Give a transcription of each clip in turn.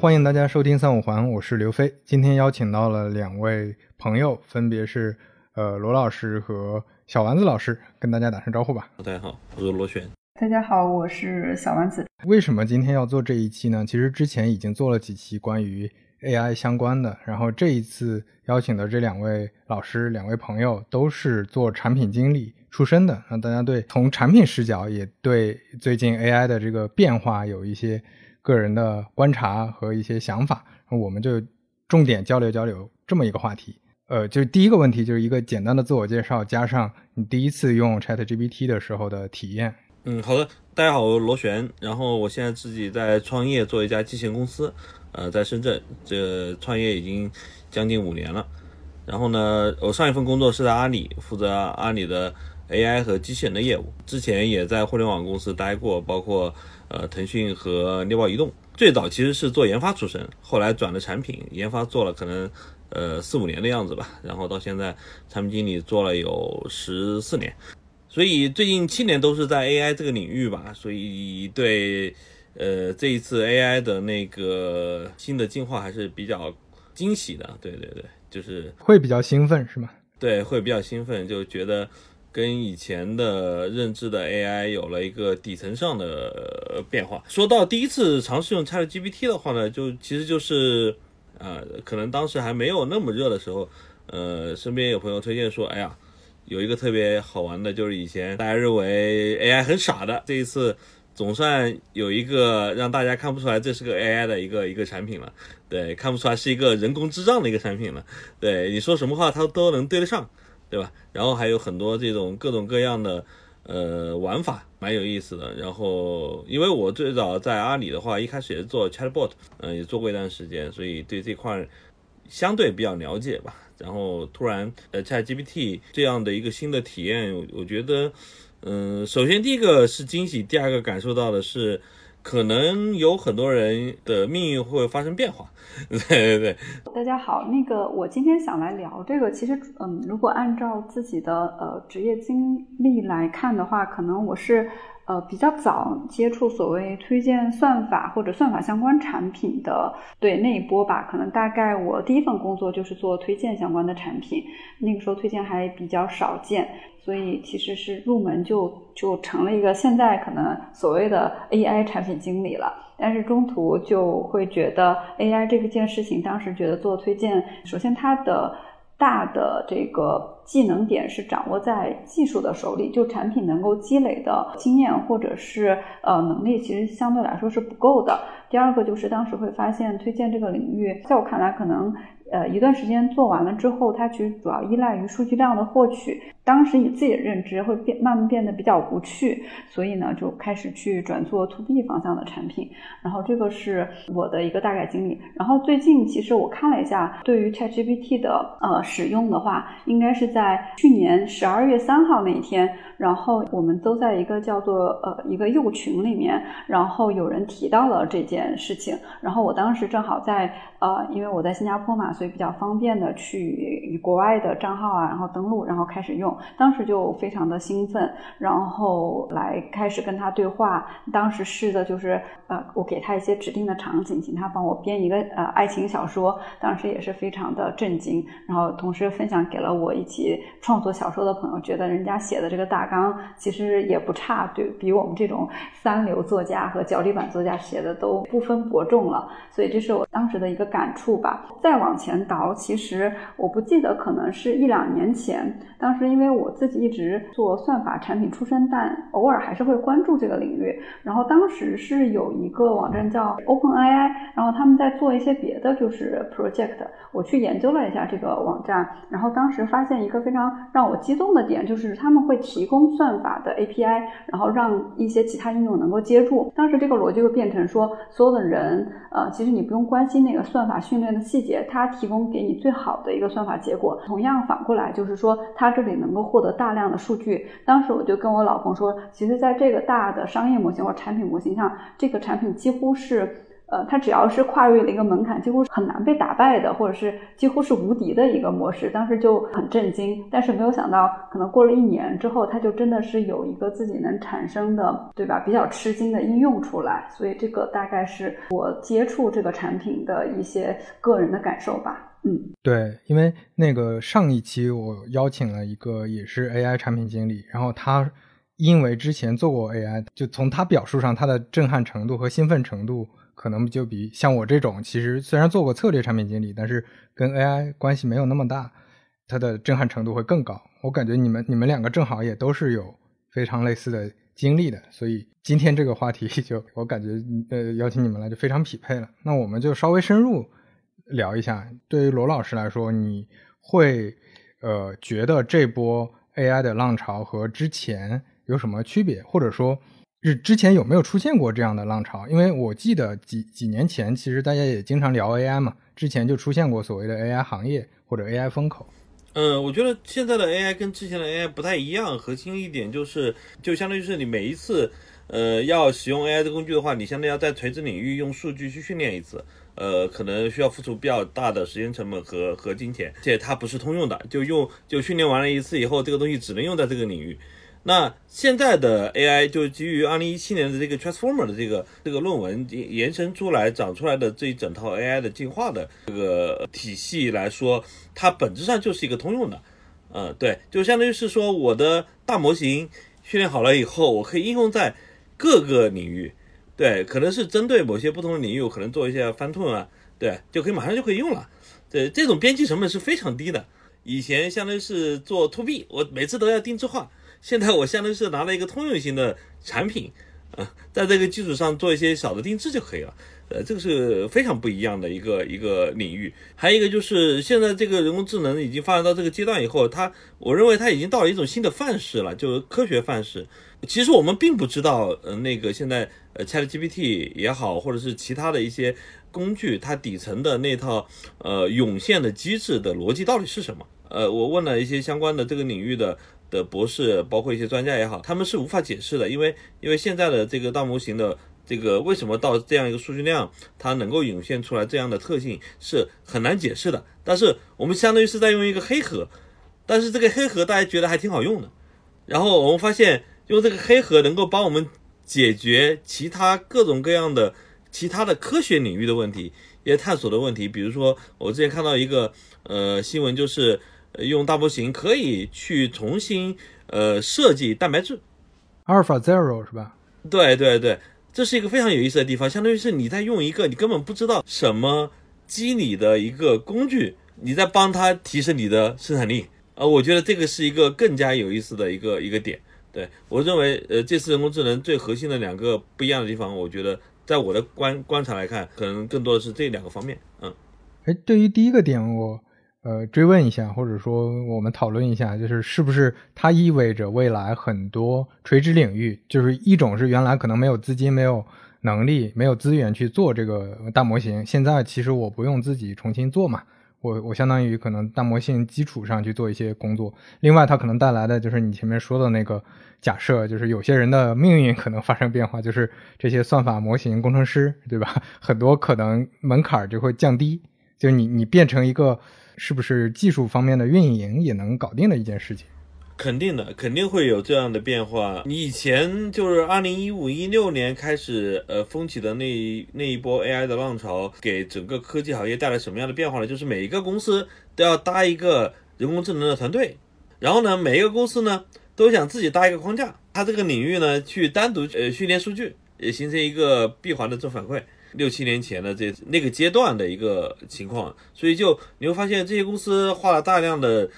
呃，欢迎大家收听三五环，我是刘飞。今天邀请到了两位朋友，分别是呃罗老师和小丸子老师，跟大家打声招呼吧。大家好，我是罗璇。大家好，我是小丸子。为什么今天要做这一期呢？其实之前已经做了几期关于 AI 相关的，然后这一次邀请的这两位老师、两位朋友都是做产品经理出身的，让大家对从产品视角也对最近 AI 的这个变化有一些。个人的观察和一些想法，我们就重点交流交流这么一个话题。呃，就是第一个问题，就是一个简单的自我介绍，加上你第一次用 ChatGPT 的时候的体验。嗯，好的，大家好，我是罗璇，然后我现在自己在创业，做一家机器人公司，呃，在深圳，这创业已经将近五年了。然后呢，我上一份工作是在阿里，负责阿里的 AI 和机器人的业务，之前也在互联网公司待过，包括。呃，腾讯和猎豹移动最早其实是做研发出身，后来转了产品研发，做了可能呃四五年的样子吧，然后到现在产品经理做了有十四年，所以最近七年都是在 AI 这个领域吧，所以对呃这一次 AI 的那个新的进化还是比较惊喜的，对对对，就是会比较兴奋是吗？对，会比较兴奋，就觉得。跟以前的认知的 AI 有了一个底层上的变化。说到第一次尝试用 ChatGPT 的话呢，就其实就是，呃，可能当时还没有那么热的时候，呃，身边有朋友推荐说，哎呀，有一个特别好玩的，就是以前大家认为 AI 很傻的，这一次总算有一个让大家看不出来这是个 AI 的一个一个产品了，对，看不出来是一个人工智障的一个产品了，对，你说什么话它都能对得上。对吧？然后还有很多这种各种各样的呃玩法，蛮有意思的。然后因为我最早在阿里的话，一开始也是做 chatbot，嗯，也做过一段时间，所以对这块相对比较了解吧。然后突然呃 ChatGPT 这样的一个新的体验，我觉得，嗯，首先第一个是惊喜，第二个感受到的是。可能有很多人的命运会发生变化，对对对。大家好，那个我今天想来聊这个，其实嗯，如果按照自己的呃职业经历来看的话，可能我是。呃，比较早接触所谓推荐算法或者算法相关产品的，对那一波吧，可能大概我第一份工作就是做推荐相关的产品，那个时候推荐还比较少见，所以其实是入门就就成了一个现在可能所谓的 AI 产品经理了，但是中途就会觉得 AI 这个件事情，当时觉得做推荐，首先它的。大的这个技能点是掌握在技术的手里，就产品能够积累的经验或者是呃能力，其实相对来说是不够的。第二个就是当时会发现推荐这个领域，在我看来可能。呃，一段时间做完了之后，它其实主要依赖于数据量的获取。当时以自己的认知会变，慢慢变得比较无趣，所以呢，就开始去转做 to B 方向的产品。然后这个是我的一个大概经历。然后最近其实我看了一下，对于 ChatGPT 的呃使用的话，应该是在去年十二月三号那一天。然后我们都在一个叫做呃一个幼群里面，然后有人提到了这件事情。然后我当时正好在呃，因为我在新加坡嘛。所以比较方便的去以国外的账号啊，然后登录，然后开始用。当时就非常的兴奋，然后来开始跟他对话。当时试的就是呃，我给他一些指定的场景，请他帮我编一个呃爱情小说。当时也是非常的震惊，然后同时分享给了我一起创作小说的朋友，觉得人家写的这个大纲其实也不差，对比我们这种三流作家和脚底板作家写的都不分伯仲了。所以这是我当时的一个感触吧。再往前。倒其实我不记得，可能是一两年前。当时因为我自己一直做算法产品出身，但偶尔还是会关注这个领域。然后当时是有一个网站叫 OpenAI，然后他们在做一些别的就是 project。我去研究了一下这个网站，然后当时发现一个非常让我激动的点，就是他们会提供算法的 API，然后让一些其他应用能够接住。当时这个逻辑就变成说，所有的人，呃，其实你不用关心那个算法训练的细节，它。提供给你最好的一个算法结果。同样反过来就是说，它这里能够获得大量的数据。当时我就跟我老公说，其实在这个大的商业模型或产品模型上，这个产品几乎是。呃，它只要是跨越了一个门槛，几乎是很难被打败的，或者是几乎是无敌的一个模式。当时就很震惊，但是没有想到，可能过了一年之后，它就真的是有一个自己能产生的，对吧？比较吃惊的应用出来。所以这个大概是我接触这个产品的一些个人的感受吧。嗯，对，因为那个上一期我邀请了一个也是 AI 产品经理，然后他因为之前做过 AI，就从他表述上，他的震撼程度和兴奋程度。可能就比像我这种，其实虽然做过策略产品经理，但是跟 AI 关系没有那么大，它的震撼程度会更高。我感觉你们你们两个正好也都是有非常类似的经历的，所以今天这个话题就我感觉呃邀请你们来就非常匹配了。那我们就稍微深入聊一下，对于罗老师来说，你会呃觉得这波 AI 的浪潮和之前有什么区别，或者说？是之前有没有出现过这样的浪潮？因为我记得几几年前，其实大家也经常聊 AI 嘛，之前就出现过所谓的 AI 行业或者 AI 风口。嗯，我觉得现在的 AI 跟之前的 AI 不太一样，核心一点就是，就相当于是你每一次，呃，要使用 AI 的工具的话，你相当于要在垂直领域用数据去训练一次，呃，可能需要付出比较大的时间成本和和金钱，且它不是通用的，就用就训练完了一次以后，这个东西只能用在这个领域。那现在的 AI 就基于二零一七年的这个 Transformer 的这个这个论文延伸出来长出来的这一整套 AI 的进化的这个体系来说，它本质上就是一个通用的，嗯，对，就相当于是说我的大模型训练好了以后，我可以应用在各个领域，对，可能是针对某些不同的领域，我可能做一些翻腾啊，对，就可以马上就可以用了，对，这种编辑成本是非常低的。以前相当于是做 To B，我每次都要定制化。现在我相当于是拿了一个通用型的产品，啊，在这个基础上做一些小的定制就可以了。呃，这个是非常不一样的一个一个领域。还有一个就是现在这个人工智能已经发展到这个阶段以后，它我认为它已经到了一种新的范式了，就是科学范式。其实我们并不知道，呃，那个现在呃 ChatGPT 也好，或者是其他的一些工具，它底层的那套呃涌现的机制的逻辑到底是什么？呃，我问了一些相关的这个领域的。的博士，包括一些专家也好，他们是无法解释的，因为因为现在的这个大模型的这个为什么到这样一个数据量，它能够涌现出来这样的特性是很难解释的。但是我们相当于是在用一个黑盒，但是这个黑盒大家觉得还挺好用的。然后我们发现用这个黑盒能够帮我们解决其他各种各样的其他的科学领域的问题，一些探索的问题。比如说我之前看到一个呃新闻就是。用大模型可以去重新呃设计蛋白质，Alpha Zero 是吧？对对对，这是一个非常有意思的地方，相当于是你在用一个你根本不知道什么机理的一个工具，你在帮它提升你的生产力。呃，我觉得这个是一个更加有意思的一个一个点。对我认为，呃，这次人工智能最核心的两个不一样的地方，我觉得在我的观观察来看，可能更多的是这两个方面。嗯，哎，对于第一个点我。呃，追问一下，或者说我们讨论一下，就是是不是它意味着未来很多垂直领域，就是一种是原来可能没有资金、没有能力、没有资源去做这个大模型，现在其实我不用自己重新做嘛，我我相当于可能大模型基础上去做一些工作。另外，它可能带来的就是你前面说的那个假设，就是有些人的命运可能发生变化，就是这些算法模型工程师，对吧？很多可能门槛就会降低，就你你变成一个。是不是技术方面的运营也能搞定的一件事情？肯定的，肯定会有这样的变化。你以前就是二零一五一六年开始，呃，风起的那那一波 AI 的浪潮，给整个科技行业带来什么样的变化呢？就是每一个公司都要搭一个人工智能的团队，然后呢，每一个公司呢都想自己搭一个框架，它这个领域呢去单独呃训练数据，也形成一个闭环的正反馈。六七年前的这那个阶段的一个情况，所以就你会发现这些公司花了大量的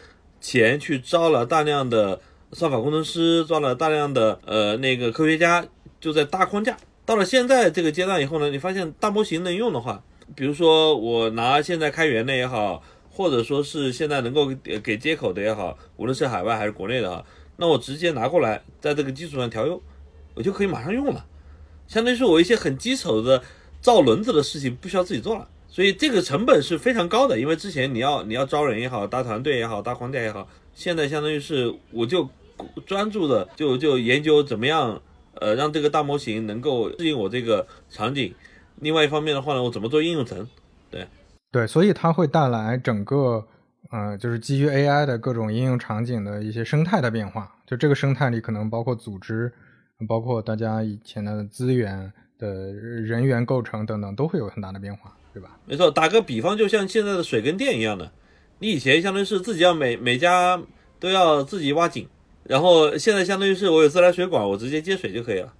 钱去招了大量的算法工程师，招了大量的呃那个科学家，就在大框架。到了现在这个阶段以后呢，你发现大模型能用的话，比如说我拿现在开源的也好，或者说是现在能够给接口的也好，无论是海外还是国内的啊，那我直接拿过来，在这个基础上调用，我就可以马上用了。相当于是我一些很基础的。造轮子的事情不需要自己做了，所以这个成本是非常高的。因为之前你要你要招人也好，搭团队也好，搭框架也好，现在相当于是我就专注的就就研究怎么样，呃，让这个大模型能够适应我这个场景，另外一方面的话呢，我怎么做应用层？对，对，所以它会带来整个呃，就是基于 AI 的各种应用场景的一些生态的变化。就这个生态里可能包括组织，包括大家以前的资源呃人员构成等等，都会有很大的变化，对吧？没错，打个比方，就像现在的水跟电一样的，你以前相当于是自己要每每家都要自己挖井，然后现在相当于是我有自来水管，我直接接水就可以了。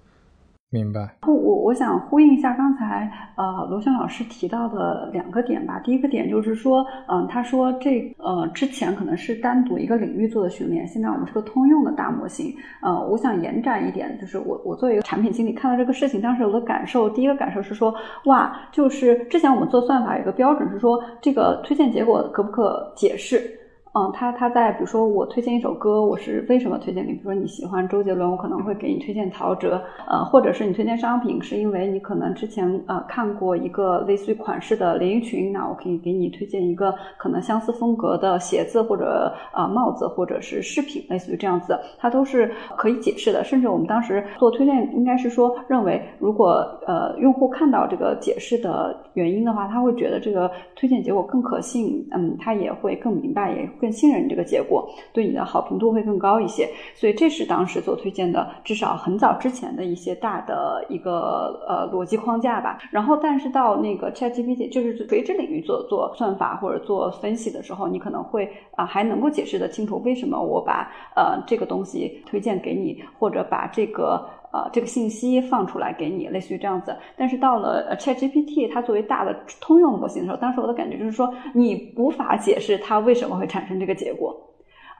明白。我我想呼应一下刚才呃罗旋老师提到的两个点吧。第一个点就是说，嗯，他说这呃之前可能是单独一个领域做的训练，现在我们是个通用的大模型。呃，我想延展一点，就是我我作为一个产品经理看到这个事情，当时有的感受，第一个感受是说，哇，就是之前我们做算法有个标准是说，这个推荐结果可不可解释？嗯，他他在比如说我推荐一首歌，我是为什么推荐你？比如说你喜欢周杰伦，我可能会给你推荐陶喆，呃，或者是你推荐商品，是因为你可能之前呃看过一个类似于款式的连衣裙，那我可以给你推荐一个可能相似风格的鞋子或者呃帽子或者是饰品，类似于这样子，它都是可以解释的。甚至我们当时做推荐，应该是说认为如果呃用户看到这个解释的原因的话，他会觉得这个推荐结果更可信，嗯，他也会更明白也。更信任这个结果，对你的好评度会更高一些，所以这是当时做推荐的，至少很早之前的一些大的一个呃逻辑框架吧。然后，但是到那个 ChatGPT，就是垂直领域做做算法或者做分析的时候，你可能会啊还能够解释的清楚为什么我把呃这个东西推荐给你，或者把这个。呃，这个信息放出来给你，类似于这样子。但是到了 ChatGPT，它作为大的通用模型的时候，当时我的感觉就是说，你无法解释它为什么会产生这个结果。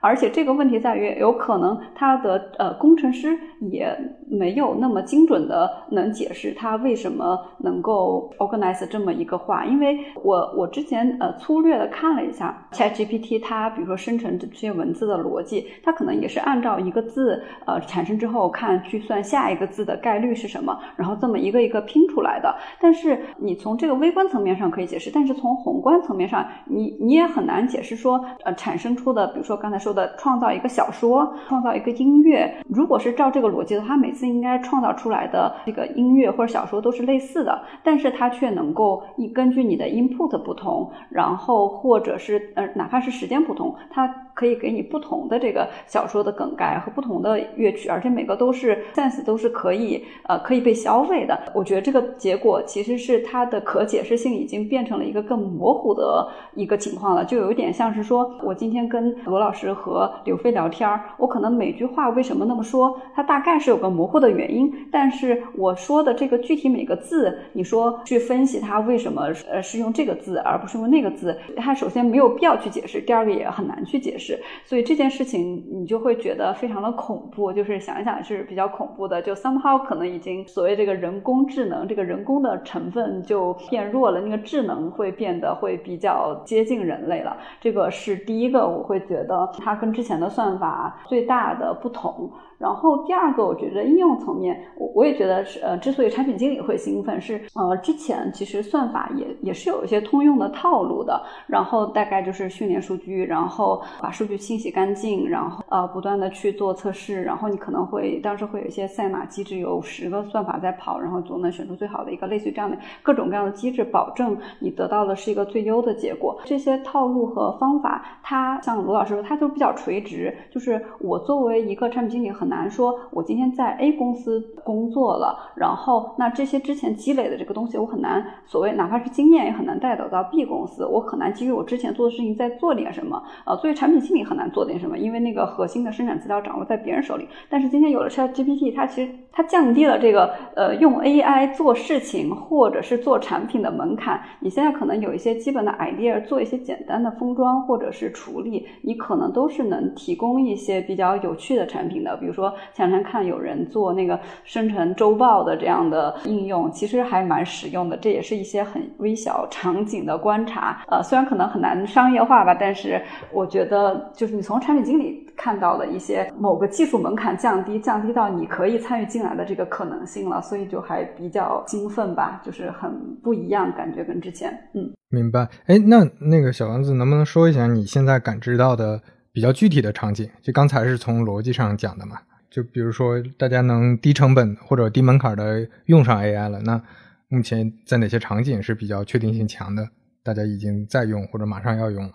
而且这个问题在于，有可能他的呃工程师也没有那么精准的能解释他为什么能够 organize 这么一个话。因为我我之前呃粗略的看了一下 ChatGPT，它比如说生成这些文字的逻辑，它可能也是按照一个字呃产生之后看去算下一个字的概率是什么，然后这么一个一个拼出来的。但是你从这个微观层面上可以解释，但是从宏观层面上，你你也很难解释说呃产生出的，比如说刚才说。的创造一个小说，创造一个音乐，如果是照这个逻辑的话，每次应该创造出来的这个音乐或者小说都是类似的，但是他却能够一根据你的 input 不同，然后或者是呃哪怕是时间不同，他可以给你不同的这个小说的梗概和不同的乐曲，而且每个都是 sense 都是可以呃可以被消费的。我觉得这个结果其实是它的可解释性已经变成了一个更模糊的一个情况了，就有点像是说我今天跟罗老师。和刘飞聊天儿，我可能每句话为什么那么说，它大概是有个模糊的原因，但是我说的这个具体每个字，你说去分析它为什么呃是用这个字而不是用那个字，它首先没有必要去解释，第二个也很难去解释，是所以这件事情你就会觉得非常的恐怖，就是想一想是比较恐怖的，就 somehow 可能已经所谓这个人工智能，这个人工的成分就变弱了，那个智能会变得会比较接近人类了，这个是第一个，我会觉得它。跟之前的算法最大的不同。然后第二个，我觉得应用层面，我我也觉得是呃，之所以产品经理会兴奋，是呃，之前其实算法也也是有一些通用的套路的。然后大概就是训练数据，然后把数据清洗干净，然后呃，不断的去做测试。然后你可能会当时会有一些赛马机制，有十个算法在跑，然后总能选出最好的一个，类似于这样的各种各样的机制，保证你得到的是一个最优的结果。这些套路和方法，它像罗老师说，它就比较垂直，就是我作为一个产品经理很难。难说，我今天在 A 公司工作了，然后那这些之前积累的这个东西，我很难所谓哪怕是经验也很难带走到 B 公司，我很难基于我之前做的事情再做点什么。呃，作为产品经理很难做点什么，因为那个核心的生产资料掌握在别人手里。但是今天有了 Chat GPT，它其实它降低了这个呃用 AI 做事情或者是做产品的门槛。你现在可能有一些基本的 idea，做一些简单的封装或者是处理，你可能都是能提供一些比较有趣的产品的，比如说。说前天看有人做那个生成周报的这样的应用，其实还蛮实用的。这也是一些很微小场景的观察，呃，虽然可能很难商业化吧，但是我觉得就是你从产品经理看到了一些某个技术门槛降低，降低到你可以参与进来的这个可能性了，所以就还比较兴奋吧，就是很不一样，感觉跟之前，嗯，明白。哎，那那个小丸子能不能说一下你现在感知到的比较具体的场景？就刚才是从逻辑上讲的嘛？就比如说，大家能低成本或者低门槛的用上 AI 了，那目前在哪些场景是比较确定性强的，大家已经在用或者马上要用了？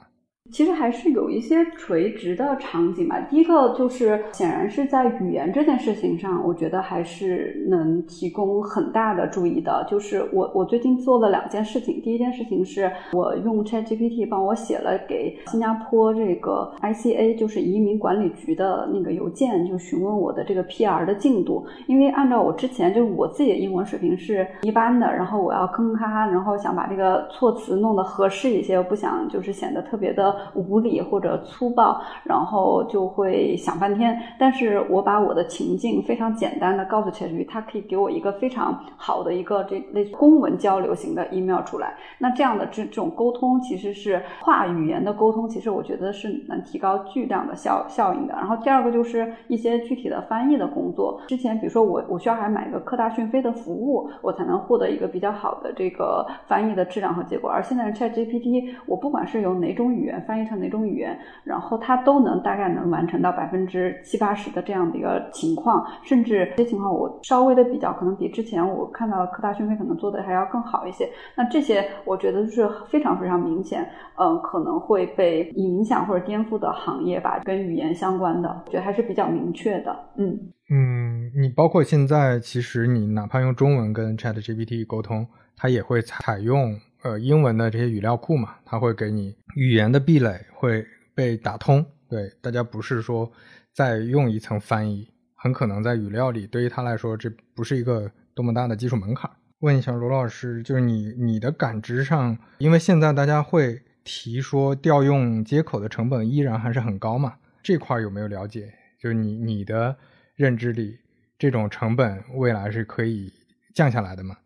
其实还是有一些垂直的场景吧。第一个就是显然是在语言这件事情上，我觉得还是能提供很大的注意的。就是我我最近做了两件事情，第一件事情是我用 ChatGPT 帮我写了给新加坡这个 ICA，就是移民管理局的那个邮件，就询问我的这个 PR 的进度。因为按照我之前就是我自己的英文水平是一般的，然后我要吭吭哈哈，然后想把这个措辞弄得合适一些，我不想就是显得特别的。无理或者粗暴，然后就会想半天。但是我把我的情境非常简单的告诉 ChatGPT，它可以给我一个非常好的一个这类似公文交流型的 email 出来。那这样的这这种沟通其实是跨语言的沟通，其实我觉得是能提高巨量的效效应的。然后第二个就是一些具体的翻译的工作。之前比如说我我需要还买一个科大讯飞的服务，我才能获得一个比较好的这个翻译的质量和结果。而现在 ChatGPT，我不管是用哪种语言翻译成哪。种语言，然后它都能大概能完成到百分之七八十的这样的一个情况，甚至这些情况我稍微的比较，可能比之前我看到科大讯飞可能做的还要更好一些。那这些我觉得是非常非常明显，嗯，可能会被影响或者颠覆的行业吧，跟语言相关的，我觉得还是比较明确的。嗯嗯，你包括现在，其实你哪怕用中文跟 Chat GPT 沟通，它也会采用。呃，英文的这些语料库嘛，它会给你语言的壁垒会被打通。对，大家不是说再用一层翻译，很可能在语料里，对于他来说，这不是一个多么大的技术门槛。问一下罗老师，就是你你的感知上，因为现在大家会提说调用接口的成本依然还是很高嘛，这块有没有了解？就是你你的认知里，这种成本未来是可以降下来的吗？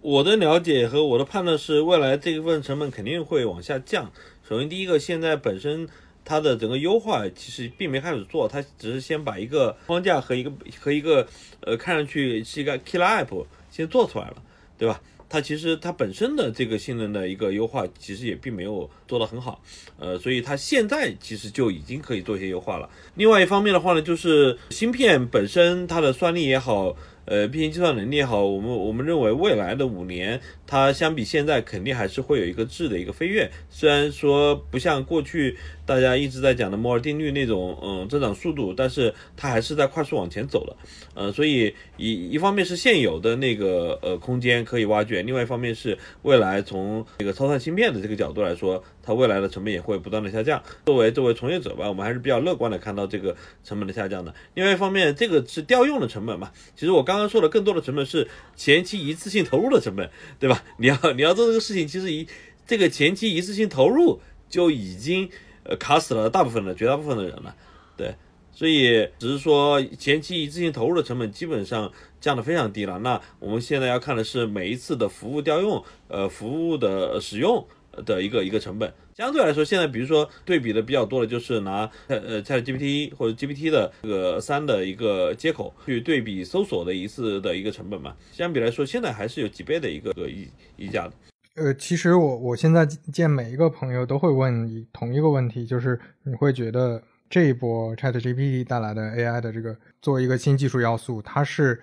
我的了解和我的判断是，未来这部分成本肯定会往下降。首先，第一个，现在本身它的整个优化其实并没开始做，它只是先把一个框架和一个和一个呃看上去是一个 killer app 先做出来了，对吧？它其实它本身的这个性能的一个优化其实也并没有做得很好，呃，所以它现在其实就已经可以做一些优化了。另外一方面的话呢，就是芯片本身它的算力也好。呃，并行计算能力也好，我们我们认为未来的五年，它相比现在肯定还是会有一个质的一个飞跃。虽然说不像过去大家一直在讲的摩尔定律那种嗯增长速度，但是它还是在快速往前走了。呃，所以一一方面是现有的那个呃空间可以挖掘，另外一方面是未来从这个超算芯片的这个角度来说。它未来的成本也会不断的下降。作为作为从业者吧，我们还是比较乐观的看到这个成本的下降的。另外一方面，这个是调用的成本嘛？其实我刚刚刚说的更多的成本是前期一次性投入的成本，对吧？你要你要做这个事情，其实一这个前期一次性投入就已经呃卡死了大部分的绝大部分的人了，对。所以只是说前期一次性投入的成本基本上降得非常低了。那我们现在要看的是每一次的服务调用，呃，服务的使用。的一个一个成本，相对来说，现在比如说对比的比较多的，就是拿呃 ChatGPT 或者 GPT 的这个三的一个接口去对比搜索的一次的一个成本嘛。相比来说，现在还是有几倍的一个溢溢价的。呃，其实我我现在见每一个朋友都会问同一个问题，就是你会觉得这一波 ChatGPT 带来的 AI 的这个作为一个新技术要素，它是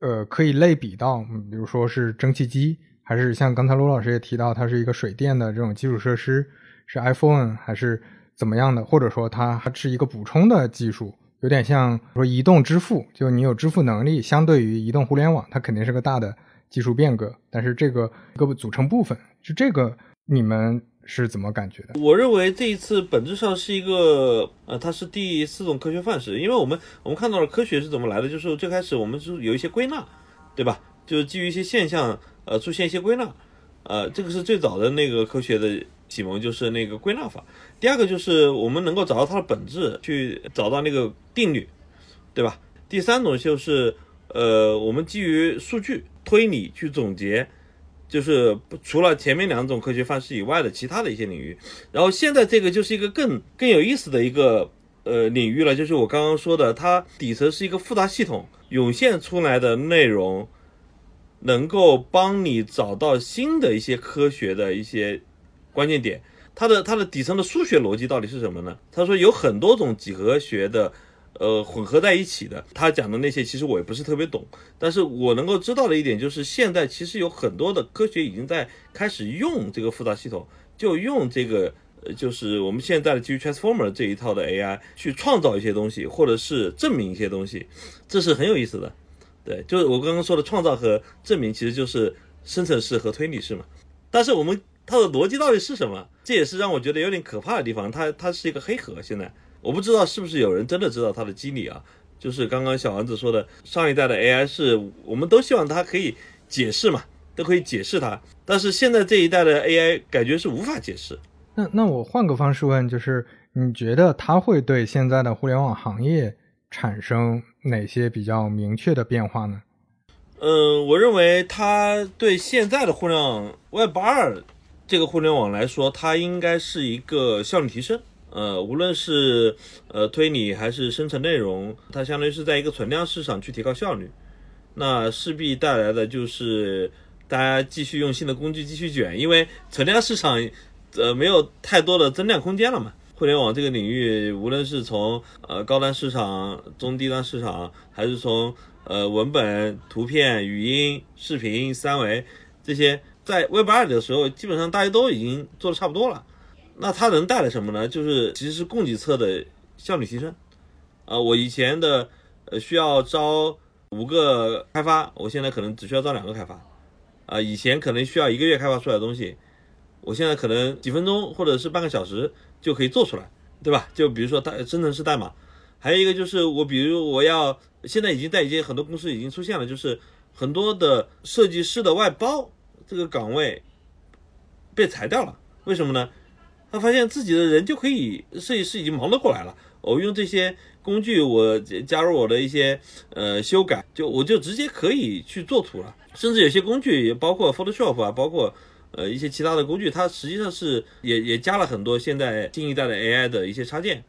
呃可以类比到，比如说是蒸汽机。还是像刚才罗老师也提到，它是一个水电的这种基础设施，是 iPhone 还是怎么样的？或者说它还是一个补充的技术，有点像说移动支付，就你有支付能力，相对于移动互联网，它肯定是个大的技术变革。但是这个一个组成部分，是这个你们是怎么感觉的？我认为这一次本质上是一个呃，它是第四种科学范式，因为我们我们看到了科学是怎么来的，就是最开始我们是有一些归纳，对吧？就是基于一些现象。呃，出现一些归纳，呃，这个是最早的那个科学的启蒙，就是那个归纳法。第二个就是我们能够找到它的本质，去找到那个定律，对吧？第三种就是，呃，我们基于数据推理去总结，就是除了前面两种科学方式以外的其他的一些领域。然后现在这个就是一个更更有意思的一个呃领域了，就是我刚刚说的，它底层是一个复杂系统涌现出来的内容。能够帮你找到新的一些科学的一些关键点，它的它的底层的数学逻辑到底是什么呢？他说有很多种几何学的呃混合在一起的。他讲的那些其实我也不是特别懂，但是我能够知道的一点就是，现在其实有很多的科学已经在开始用这个复杂系统，就用这个。呃，就是我们现在的基于 Transformer 这一套的 AI 去创造一些东西，或者是证明一些东西，这是很有意思的。对，就是我刚刚说的创造和证明，其实就是生成式和推理式嘛。但是我们它的逻辑到底是什么？这也是让我觉得有点可怕的地方。它它是一个黑盒，现在我不知道是不是有人真的知道它的机理啊。就是刚刚小丸子说的，上一代的 AI 是我们都希望它可以解释嘛，都可以解释它。但是现在这一代的 AI 感觉是无法解释。那那我换个方式问，就是你觉得它会对现在的互联网行业产生哪些比较明确的变化呢？嗯，我认为它对现在的互联网 Web 二这个互联网来说，它应该是一个效率提升。呃，无论是呃推理还是生成内容，它相当于是在一个存量市场去提高效率，那势必带来的就是大家继续用新的工具继续卷，因为存量市场。呃，没有太多的增量空间了嘛？互联网这个领域，无论是从呃高端市场、中低端市场，还是从呃文本、图片、语音、视频三维这些，在 Web 二的时候，基本上大家都已经做的差不多了。那它能带来什么呢？就是其实是供给侧的效率提升。啊，我以前的呃需要招五个开发，我现在可能只需要招两个开发。啊，以前可能需要一个月开发出来的东西。我现在可能几分钟或者是半个小时就可以做出来，对吧？就比如说代生成式代码，还有一个就是我，比如我要现在已经在一些很多公司已经出现了，就是很多的设计师的外包这个岗位被裁掉了，为什么呢？他发现自己的人就可以设计师已经忙得过来了，我用这些工具，我加入我的一些呃修改，就我就直接可以去做图了，甚至有些工具也包括 Photoshop 啊，包括。呃，一些其他的工具，它实际上是也也加了很多现在新一代的 AI 的一些插件，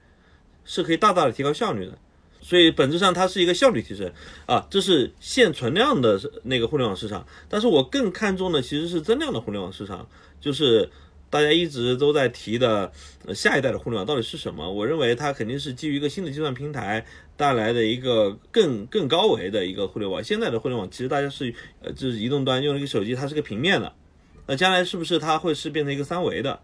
是可以大大的提高效率的。所以本质上它是一个效率提升啊，这是现存量的那个互联网市场。但是我更看重的其实是增量的互联网市场，就是大家一直都在提的下一代的互联网到底是什么？我认为它肯定是基于一个新的计算平台带来的一个更更高维的一个互联网。现在的互联网其实大家是呃，就是移动端用一个手机，它是个平面的。那将来是不是它会是变成一个三维的，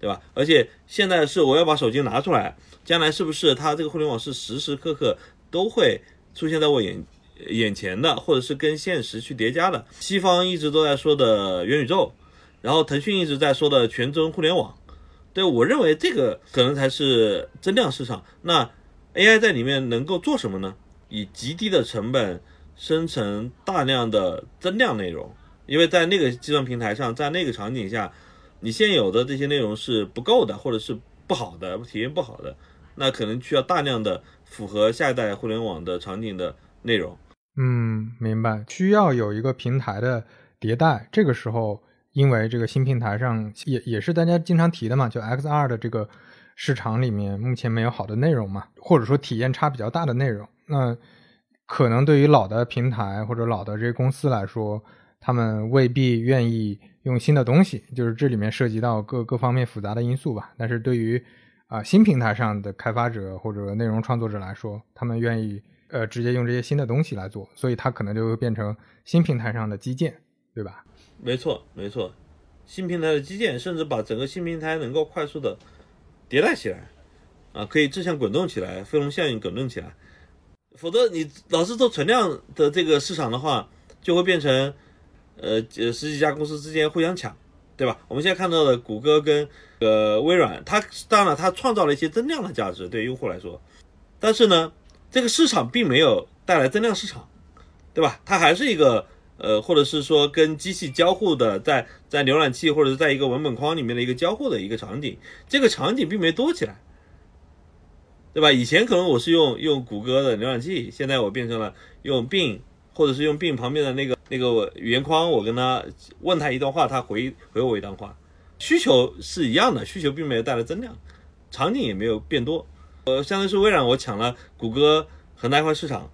对吧？而且现在是我要把手机拿出来，将来是不是它这个互联网是时时刻刻都会出现在我眼眼前的，或者是跟现实去叠加的？西方一直都在说的元宇宙，然后腾讯一直在说的全真互联网，对我认为这个可能才是增量市场。那 AI 在里面能够做什么呢？以极低的成本生成大量的增量内容。因为在那个计算平台上，在那个场景下，你现有的这些内容是不够的，或者是不好的，体验不好的，那可能需要大量的符合下一代互联网的场景的内容。嗯，明白，需要有一个平台的迭代。这个时候，因为这个新平台上也也是大家经常提的嘛，就 XR 的这个市场里面目前没有好的内容嘛，或者说体验差比较大的内容，那可能对于老的平台或者老的这些公司来说。他们未必愿意用新的东西，就是这里面涉及到各各方面复杂的因素吧。但是对于啊新平台上的开发者或者内容创作者来说，他们愿意呃直接用这些新的东西来做，所以它可能就会变成新平台上的基建，对吧？没错，没错，新平台的基建，甚至把整个新平台能够快速的迭代起来，啊，可以正向滚动起来，飞龙效应滚动起来。否则你老是做存量的这个市场的话，就会变成。呃，十几家公司之间互相抢，对吧？我们现在看到的谷歌跟呃微软，它当然它创造了一些增量的价值对用户来说，但是呢，这个市场并没有带来增量市场，对吧？它还是一个呃，或者是说跟机器交互的，在在浏览器或者是在一个文本框里面的一个交互的一个场景，这个场景并没多起来，对吧？以前可能我是用用谷歌的浏览器，现在我变成了用 Bing。或者是用 bin 旁边的那个那个语言框，我跟他问他一段话，他回回我一段话，需求是一样的，需求并没有带来增量，场景也没有变多。呃，相当于是微软我抢了谷歌很大一块市场，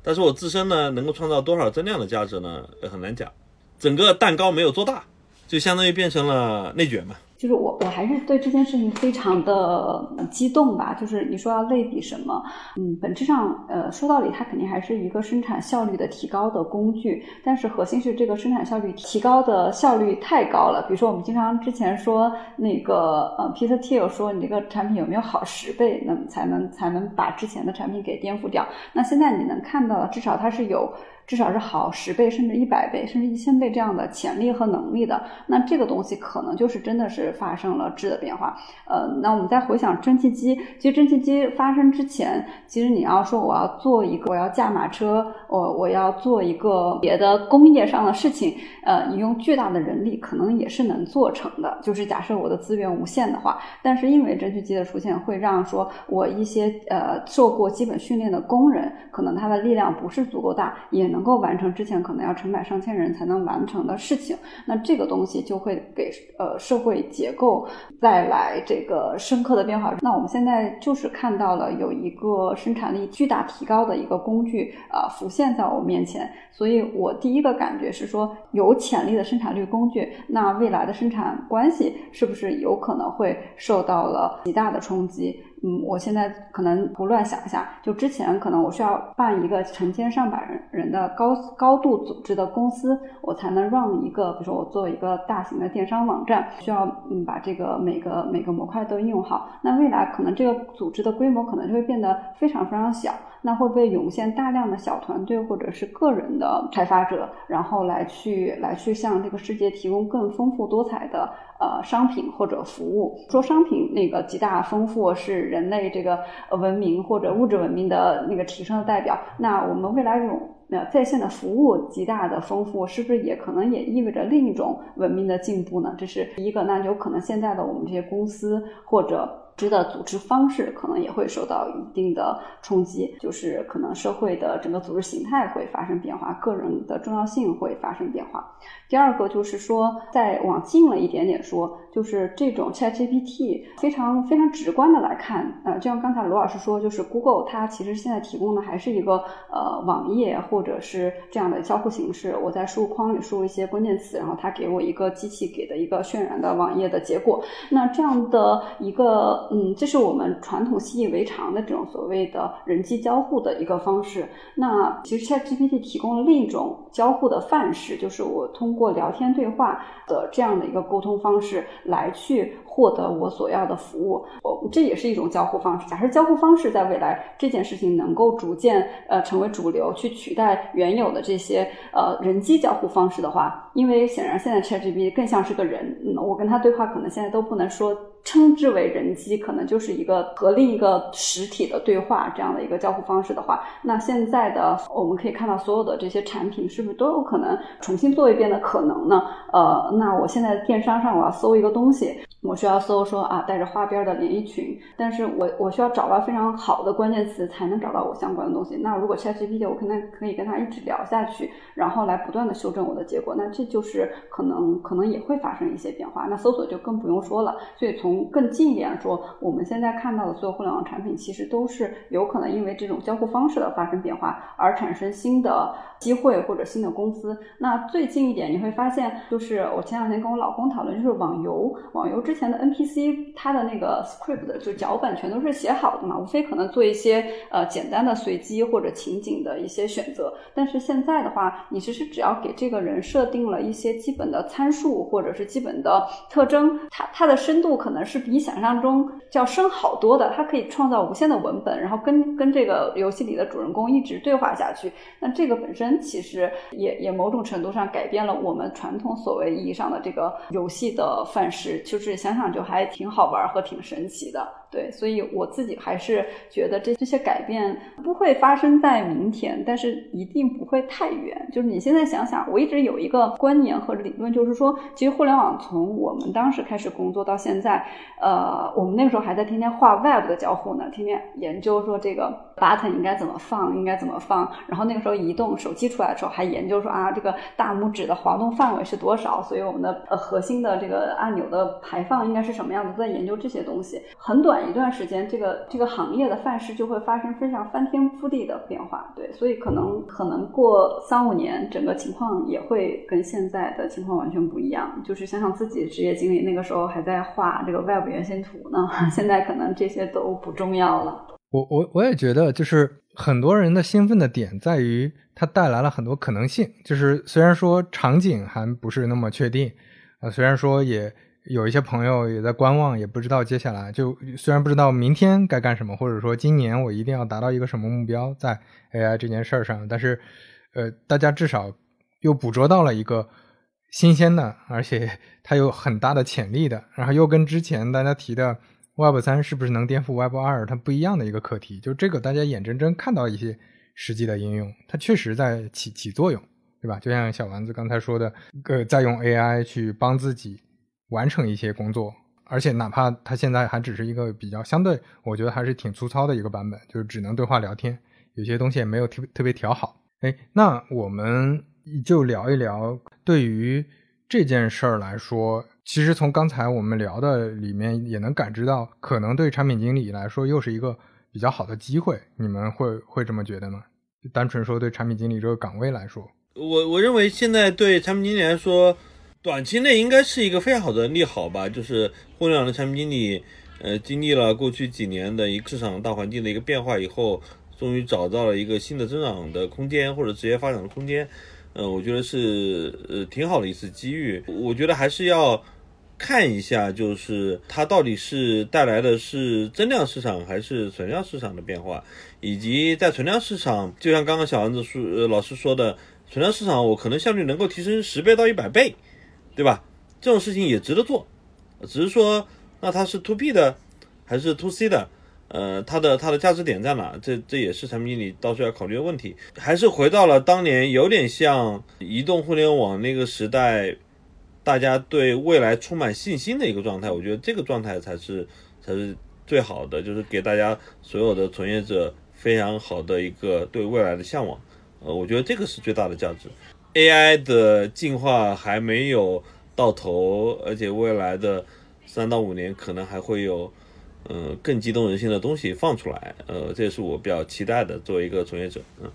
但是我自身呢能够创造多少增量的价值呢？很难讲，整个蛋糕没有做大，就相当于变成了内卷嘛。就是我我还是对这件事情非常的激动吧。就是你说要类比什么，嗯，本质上，呃，说到底，它肯定还是一个生产效率的提高的工具。但是核心是这个生产效率提高的效率太高了。比如说我们经常之前说那个呃，Peter Thiel 说你这个产品有没有好十倍，那才能才能把之前的产品给颠覆掉。那现在你能看到的，至少它是有。至少是好十倍，甚至一百倍，甚至一千倍这样的潜力和能力的，那这个东西可能就是真的是发生了质的变化。呃，那我们再回想蒸汽机，其实蒸汽机发生之前，其实你要说我要做一个，我要驾马车，我我要做一个别的工业上的事情，呃，你用巨大的人力可能也是能做成的。就是假设我的资源无限的话，但是因为蒸汽机的出现，会让说我一些呃受过基本训练的工人，可能他的力量不是足够大，也能。能够完成之前可能要成百上千人才能完成的事情，那这个东西就会给呃社会结构带来这个深刻的变化。那我们现在就是看到了有一个生产力巨大提高的一个工具啊浮现在我面前，所以我第一个感觉是说，有潜力的生产力工具，那未来的生产关系是不是有可能会受到了极大的冲击？嗯，我现在可能胡乱想一下，就之前可能我需要办一个成千上百人人的高高度组织的公司，我才能让一个，比如说我做一个大型的电商网站，需要嗯把这个每个每个模块都应用好。那未来可能这个组织的规模可能就会变得非常非常小。那会不会涌现大量的小团队或者是个人的开发者，然后来去来去向这个世界提供更丰富多彩的呃商品或者服务？说商品那个极大丰富是人类这个文明或者物质文明的那个提升的代表，那我们未来这种呃在线的服务极大的丰富，是不是也可能也意味着另一种文明的进步呢？这是一个。那有可能现在的我们这些公司或者。织的组织方式可能也会受到一定的冲击，就是可能社会的整个组织形态会发生变化，个人的重要性会发生变化。第二个就是说，再往近了一点点说，就是这种 ChatGPT 非常非常直观的来看，呃，就像刚才罗老师说，就是 Google 它其实现在提供的还是一个呃网页或者是这样的交互形式，我在输入框里输入一些关键词，然后它给我一个机器给的一个渲染的网页的结果。那这样的一个嗯，这是我们传统习以为常的这种所谓的人机交互的一个方式。那其实 ChatGPT 提供了另一种交互的范式，就是我通过聊天对话的这样的一个沟通方式来去获得我所要的服务。我这也是一种交互方式。假设交互方式在未来这件事情能够逐渐呃成为主流，去取代原有的这些呃人机交互方式的话，因为显然现在 ChatGPT 更像是个人，我跟他对话可能现在都不能说。称之为人机，可能就是一个和另一个实体的对话这样的一个交互方式的话，那现在的我们可以看到所有的这些产品是不是都有可能重新做一遍的可能呢？呃，那我现在电商上我要搜一个东西。我需要搜说啊，带着花边的连衣裙，但是我我需要找到非常好的关键词才能找到我相关的东西。那如果 ChatGPT，我可能可以跟他一直聊下去，然后来不断的修正我的结果。那这就是可能可能也会发生一些变化。那搜索就更不用说了。所以从更近一点说，我们现在看到的所有互联网产品，其实都是有可能因为这种交互方式的发生变化而产生新的机会或者新的公司。那最近一点你会发现，就是我前两天跟我老公讨论，就是网游，网游。之前的 NPC，它的那个 script 就脚本全都是写好的嘛，无非可能做一些呃简单的随机或者情景的一些选择。但是现在的话，你其实只要给这个人设定了一些基本的参数或者是基本的特征，它它的深度可能是比想象中要深好多的。它可以创造无限的文本，然后跟跟这个游戏里的主人公一直对话下去。那这个本身其实也也某种程度上改变了我们传统所谓意义上的这个游戏的范式，就是。想想就还挺好玩和挺神奇的。对，所以我自己还是觉得这这些改变不会发生在明天，但是一定不会太远。就是你现在想想，我一直有一个观念和理论，就是说，其实互联网从我们当时开始工作到现在，呃，我们那个时候还在天天画 Web 的交互呢，天天研究说这个 button 应该怎么放，应该怎么放。然后那个时候移动手机出来的时候，还研究说啊，这个大拇指的滑动范围是多少，所以我们的呃核心的这个按钮的排放应该是什么样子，在研究这些东西。很短一段时间，这个这个行业的范式就会发生非常翻天覆地的变化。对，所以可能可能过三五年，整个情况也会跟现在的情况完全不一样。就是想想自己职业经历，那个时候还在画这个 Web 原型图呢，现在可能这些都不重要了。我我我也觉得，就是很多人的兴奋的点在于它带来了很多可能性。就是虽然说场景还不是那么确定，啊，虽然说也有一些朋友也在观望，也不知道接下来就虽然不知道明天该干什么，或者说今年我一定要达到一个什么目标在 AI 这件事儿上，但是呃，大家至少又捕捉到了一个新鲜的，而且它有很大的潜力的，然后又跟之前大家提的。Web 三是不是能颠覆 Web 二？它不一样的一个课题，就这个大家眼睁睁看到一些实际的应用，它确实在起起作用，对吧？就像小丸子刚才说的，呃，在用 AI 去帮自己完成一些工作，而且哪怕它现在还只是一个比较相对，我觉得还是挺粗糙的一个版本，就是只能对话聊天，有些东西也没有特特别调好。哎，那我们就聊一聊对于这件事儿来说。其实从刚才我们聊的里面也能感知到，可能对产品经理来说又是一个比较好的机会。你们会会这么觉得吗？单纯说对产品经理这个岗位来说，我我认为现在对产品经理来说，短期内应该是一个非常好的利好吧。就是互联网的产品经理，呃，经历了过去几年的一个市场大环境的一个变化以后，终于找到了一个新的增长的空间或者职业发展的空间。嗯，我觉得是呃挺好的一次机遇。我觉得还是要。看一下，就是它到底是带来的是增量市场还是存量市场的变化，以及在存量市场，就像刚刚小丸子说呃老师说的，存量市场我可能效率能够提升十倍到一百倍，对吧？这种事情也值得做，只是说那它是 to B 的还是 to C 的，呃，它的它的价值点在哪？这这也是产品经理到时候要考虑的问题。还是回到了当年有点像移动互联网那个时代。大家对未来充满信心的一个状态，我觉得这个状态才是才是最好的，就是给大家所有的从业者非常好的一个对未来的向往。呃，我觉得这个是最大的价值。AI 的进化还没有到头，而且未来的三到五年可能还会有嗯更激动人心的东西放出来。呃，这也是我比较期待的，作为一个从业者，嗯。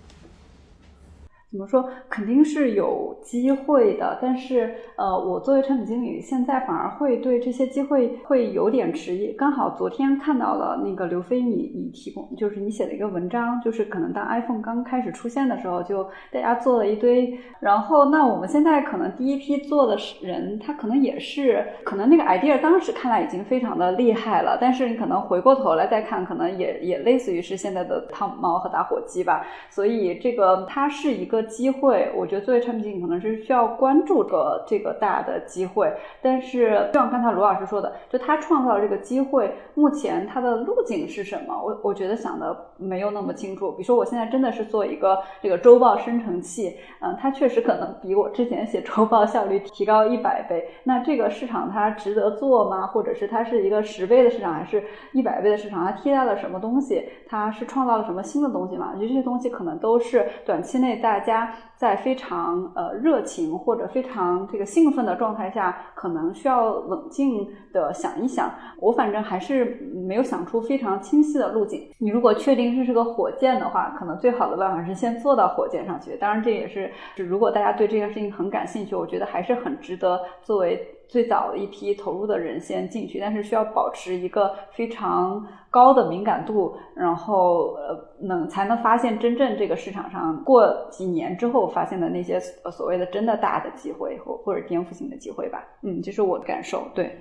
怎么说？肯定是有机会的，但是呃，我作为产品经理，现在反而会对这些机会会有点迟疑。刚好昨天看到了那个刘飞，你你提供就是你写的一个文章，就是可能当 iPhone 刚开始出现的时候，就大家做了一堆，然后那我们现在可能第一批做的人，他可能也是可能那个 idea 当时看来已经非常的厉害了，但是你可能回过头来再看，可能也也类似于是现在的汤姆猫和打火机吧。所以这个它是一个。机会，我觉得作为产品经理可能是需要关注的这个大的机会，但是就像刚才罗老师说的，就他创造这个机会，目前他的路径是什么？我我觉得想的没有那么清楚。比如说，我现在真的是做一个这个周报生成器，嗯，它确实可能比我之前写周报效率提高一百倍。那这个市场它值得做吗？或者是它是一个十倍的市场，还是一百倍的市场？它替代了什么东西？它是创造了什么新的东西吗？我觉得这些东西可能都是短期内大家。在非常呃热情或者非常这个兴奋的状态下，可能需要冷静的想一想。我反正还是没有想出非常清晰的路径。你如果确定这是个火箭的话，可能最好的办法是先坐到火箭上去。当然，这也是如果大家对这件事情很感兴趣，我觉得还是很值得作为。最早一批投入的人先进去，但是需要保持一个非常高的敏感度，然后呃能才能发现真正这个市场上过几年之后发现的那些所谓的真的大的机会或或者颠覆性的机会吧。嗯，这是我的感受。对，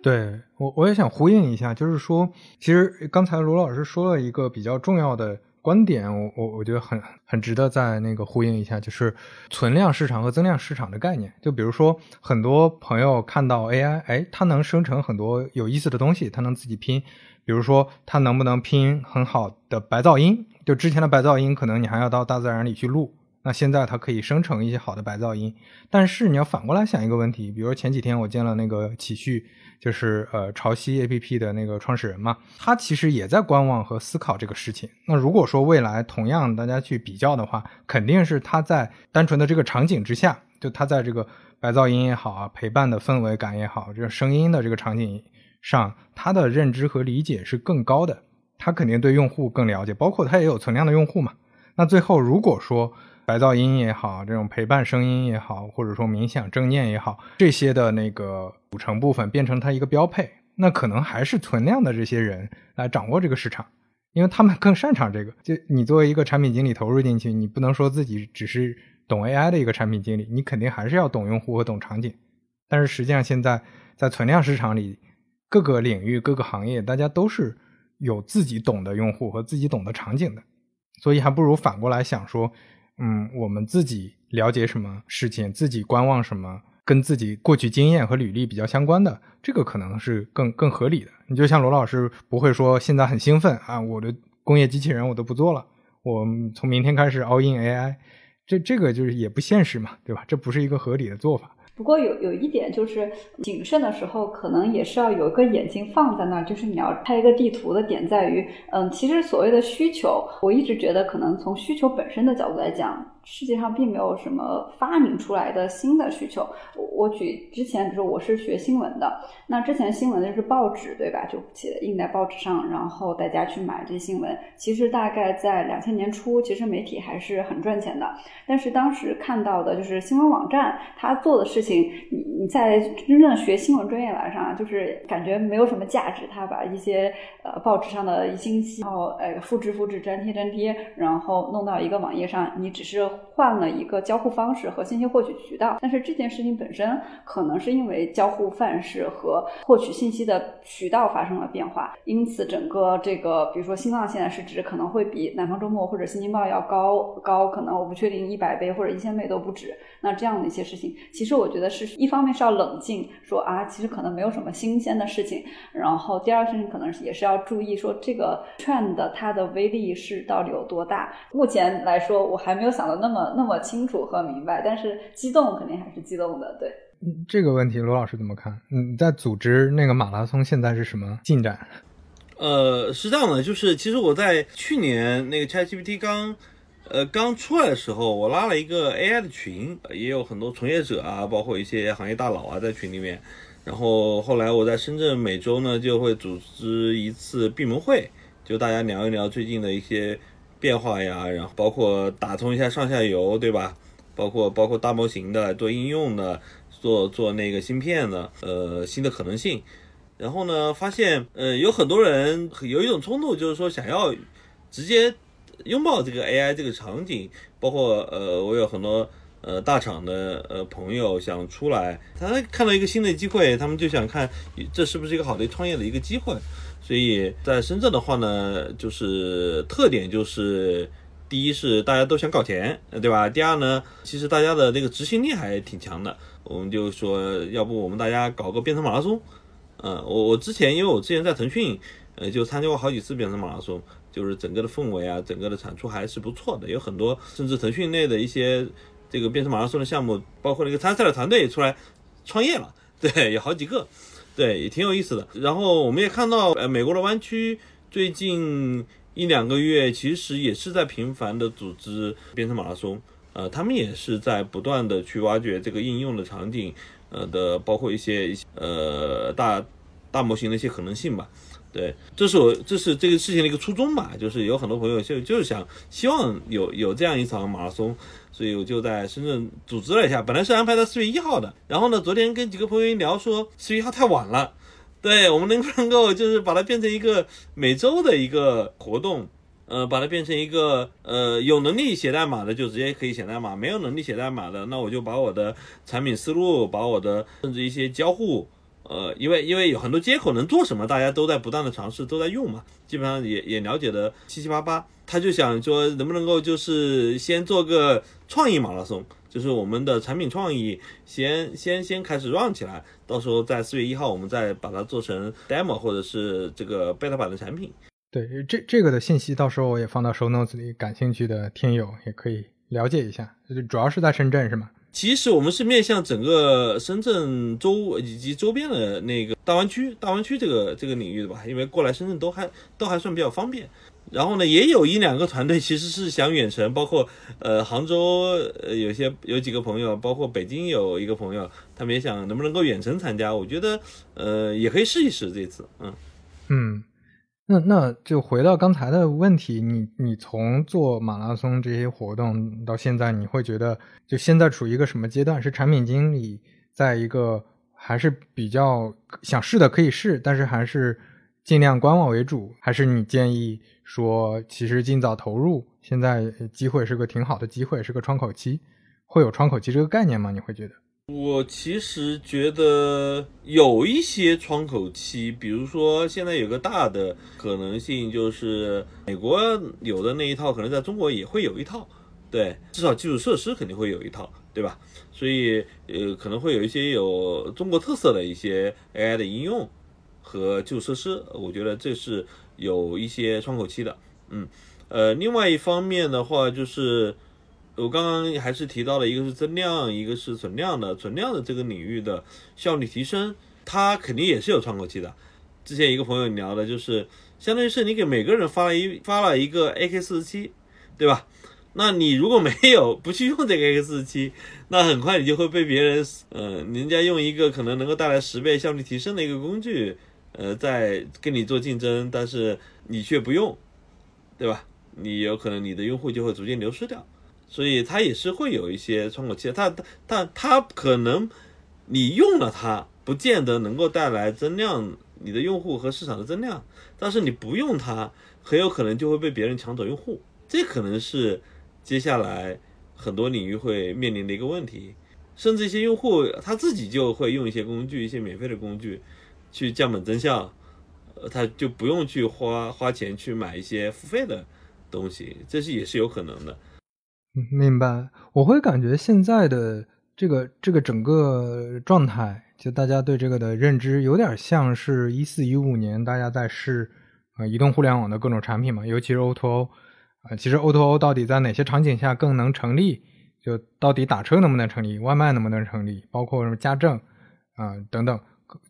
对我我也想呼应一下，就是说，其实刚才罗老师说了一个比较重要的。观点，我我我觉得很很值得在那个呼应一下，就是存量市场和增量市场的概念。就比如说，很多朋友看到 AI，哎，它能生成很多有意思的东西，它能自己拼。比如说，它能不能拼很好的白噪音？就之前的白噪音，可能你还要到大自然里去录，那现在它可以生成一些好的白噪音，但是你要反过来想一个问题，比如前几天我见了那个启旭，就是呃潮汐 APP 的那个创始人嘛，他其实也在观望和思考这个事情。那如果说未来同样大家去比较的话，肯定是他在单纯的这个场景之下，就他在这个白噪音也好啊，陪伴的氛围感也好，这个声音的这个场景上，他的认知和理解是更高的，他肯定对用户更了解，包括他也有存量的用户嘛。那最后如果说，白噪音也好，这种陪伴声音也好，或者说冥想正念也好，这些的那个组成部分变成它一个标配，那可能还是存量的这些人来掌握这个市场，因为他们更擅长这个。就你作为一个产品经理投入进去，你不能说自己只是懂 AI 的一个产品经理，你肯定还是要懂用户和懂场景。但是实际上现在在存量市场里，各个领域、各个行业，大家都是有自己懂的用户和自己懂的场景的，所以还不如反过来想说。嗯，我们自己了解什么事情，自己观望什么，跟自己过去经验和履历比较相关的，这个可能是更更合理的。你就像罗老师不会说现在很兴奋啊，我的工业机器人我都不做了，我从明天开始 all in AI，这这个就是也不现实嘛，对吧？这不是一个合理的做法。不过有有一点就是谨慎的时候，可能也是要有一个眼睛放在那儿，就是你要拍一个地图的点在于，嗯，其实所谓的需求，我一直觉得可能从需求本身的角度来讲。世界上并没有什么发明出来的新的需求。我举之前，比如说我是学新闻的，那之前新闻就是报纸，对吧？就写印在报纸上，然后大家去买这些新闻。其实大概在两千年初，其实媒体还是很赚钱的。但是当时看到的就是新闻网站，他做的事情，你你在真正学新闻专业来上，就是感觉没有什么价值。他把一些呃报纸上的信息，然后呃复制复制粘贴粘贴，然后弄到一个网页上，你只是。换了一个交互方式和信息获取渠道，但是这件事情本身可能是因为交互范式和获取信息的渠道发生了变化，因此整个这个，比如说新浪现在市值可能会比南方周末或者新京报要高高，可能我不确定一百倍或者一千倍都不止。那这样的一些事情，其实我觉得是一方面是要冷静说啊，其实可能没有什么新鲜的事情，然后第二个事情可能也是要注意说这个 trend 它的威力是到底有多大。目前来说，我还没有想到。那么那么清楚和明白，但是激动肯定还是激动的，对。这个问题，罗老师怎么看？你，在组织那个马拉松现在是什么进展？呃，是这样的，就是其实我在去年那个 ChatGPT 刚呃刚出来的时候，我拉了一个 AI 的群，也有很多从业者啊，包括一些行业大佬啊在群里面。然后后来我在深圳每周呢就会组织一次闭门会，就大家聊一聊最近的一些。变化呀，然后包括打通一下上下游，对吧？包括包括大模型的做应用的，做做那个芯片的，呃，新的可能性。然后呢，发现呃有很多人有一种冲动，就是说想要直接拥抱这个 AI 这个场景。包括呃，我有很多呃大厂的呃朋友想出来，他看到一个新的机会，他们就想看这是不是一个好的创业的一个机会。所以在深圳的话呢，就是特点就是，第一是大家都想搞钱，对吧？第二呢，其实大家的那个执行力还挺强的。我们就说，要不我们大家搞个编程马拉松？嗯，我我之前因为我之前在腾讯，呃，就参加过好几次编程马拉松，就是整个的氛围啊，整个的产出还是不错的。有很多甚至腾讯内的一些这个编程马拉松的项目，包括那个参赛的团队出来创业了，对，有好几个。对，也挺有意思的。然后我们也看到，呃，美国的湾区最近一两个月其实也是在频繁的组织编程马拉松，呃，他们也是在不断的去挖掘这个应用的场景，呃的，包括一些一些呃大大模型的一些可能性吧。对，这是我这是这个事情的一个初衷吧，就是有很多朋友就就是想希望有有这样一场马拉松。所以我就在深圳组织了一下，本来是安排在四月一号的，然后呢，昨天跟几个朋友一聊，说四月一号太晚了，对我们能不能够就是把它变成一个每周的一个活动，呃，把它变成一个呃有能力写代码的就直接可以写代码，没有能力写代码的，那我就把我的产品思路，把我的甚至一些交互。呃，因为因为有很多接口能做什么，大家都在不断的尝试，都在用嘛，基本上也也了解的七七八八。他就想说，能不能够就是先做个创意马拉松，就是我们的产品创意先先先开始 run 起来，到时候在四月一号我们再把它做成 demo 或者是这个 beta 版的产品。对，这这个的信息到时候我也放到 show notes 里，感兴趣的听友也可以了解一下？主要是在深圳是吗？其实我们是面向整个深圳周以及周边的那个大湾区、大湾区这个这个领域的吧，因为过来深圳都还都还算比较方便。然后呢，也有一两个团队其实是想远程，包括呃杭州呃有些有几个朋友，包括北京有一个朋友，他们也想能不能够远程参加。我觉得呃也可以试一试这次，嗯嗯。那那就回到刚才的问题，你你从做马拉松这些活动到现在，你会觉得就现在处于一个什么阶段？是产品经理在一个还是比较想试的可以试，但是还是尽量观望为主？还是你建议说其实尽早投入？现在机会是个挺好的机会，是个窗口期，会有窗口期这个概念吗？你会觉得？我其实觉得有一些窗口期，比如说现在有个大的可能性，就是美国有的那一套，可能在中国也会有一套，对，至少基础设施肯定会有一套，对吧？所以呃，可能会有一些有中国特色的一些 AI 的应用和基础设施，我觉得这是有一些窗口期的，嗯，呃，另外一方面的话就是。我刚刚还是提到了一个是增量，一个是存量的，存量的这个领域的效率提升，它肯定也是有窗口期的。之前一个朋友聊的就是，相当于是你给每个人发了一发了一个 AK 四十七，对吧？那你如果没有不去用这个 AK 四十七，那很快你就会被别人，呃，人家用一个可能能够带来十倍效率提升的一个工具，呃，在跟你做竞争，但是你却不用，对吧？你有可能你的用户就会逐渐流失掉。所以它也是会有一些窗口期，它它它它可能你用了它，不见得能够带来增量，你的用户和市场的增量，但是你不用它，很有可能就会被别人抢走用户，这可能是接下来很多领域会面临的一个问题，甚至一些用户他自己就会用一些工具，一些免费的工具去降本增效，呃，他就不用去花花钱去买一些付费的东西，这是也是有可能的。明白，我会感觉现在的这个这个整个状态，就大家对这个的认知，有点像是一四一五年大家在试呃移动互联网的各种产品嘛，尤其是 O2O 啊，其实 O2O 到底在哪些场景下更能成立？就到底打车能不能成立，外卖能不能成立，包括什么家政啊等等，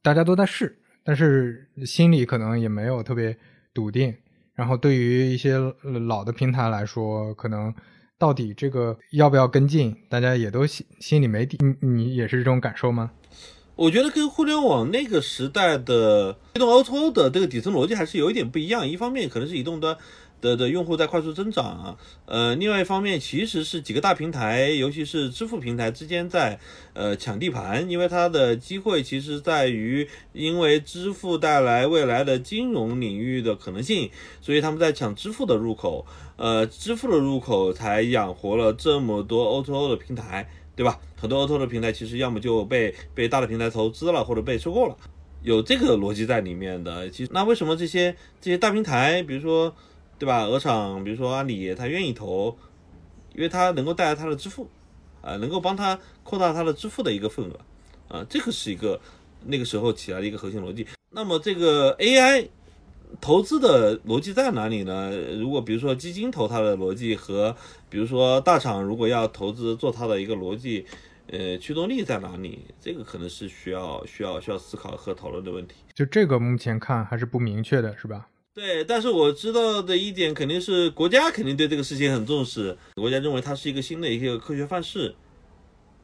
大家都在试，但是心里可能也没有特别笃定。然后对于一些老的平台来说，可能。到底这个要不要跟进？大家也都心心里没底。你你也是这种感受吗？我觉得跟互联网那个时代的移动 O2O 的这个底层逻辑还是有一点不一样。一方面可能是移动端。的的用户在快速增长啊，呃，另外一方面其实是几个大平台，尤其是支付平台之间在呃抢地盘，因为它的机会其实在于，因为支付带来未来的金融领域的可能性，所以他们在抢支付的入口，呃，支付的入口才养活了这么多 O2O 的平台，对吧？很多 O2O 的平台其实要么就被被大的平台投资了，或者被收购了，有这个逻辑在里面的。其实那为什么这些这些大平台，比如说？对吧？鹅厂，比如说阿里，他愿意投，因为它能够带来它的支付，啊，能够帮他扩大它的支付的一个份额，啊，这个是一个那个时候起来的一个核心逻辑。那么这个 AI 投资的逻辑在哪里呢？如果比如说基金投它的逻辑和比如说大厂如果要投资做它的一个逻辑，呃，驱动力在哪里？这个可能是需要需要需要思考和讨论的问题。就这个目前看还是不明确的，是吧？对，但是我知道的一点肯定是国家肯定对这个事情很重视，国家认为它是一个新的一个科学范式，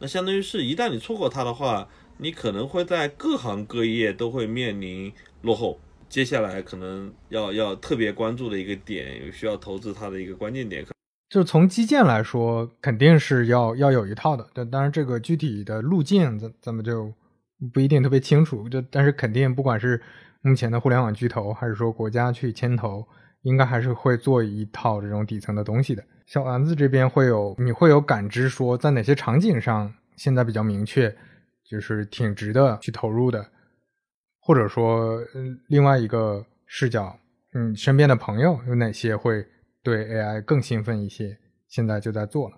那相当于是一旦你错过它的话，你可能会在各行各业都会面临落后。接下来可能要要特别关注的一个点，有需要投资它的一个关键点，就从基建来说，肯定是要要有一套的。但当然，这个具体的路径咱咱们就不一定特别清楚。就但是肯定不管是。目前的互联网巨头，还是说国家去牵头，应该还是会做一套这种底层的东西的。小丸子这边会有，你会有感知说，在哪些场景上现在比较明确，就是挺值得去投入的，或者说另外一个视角，嗯，身边的朋友有哪些会对 AI 更兴奋一些，现在就在做了。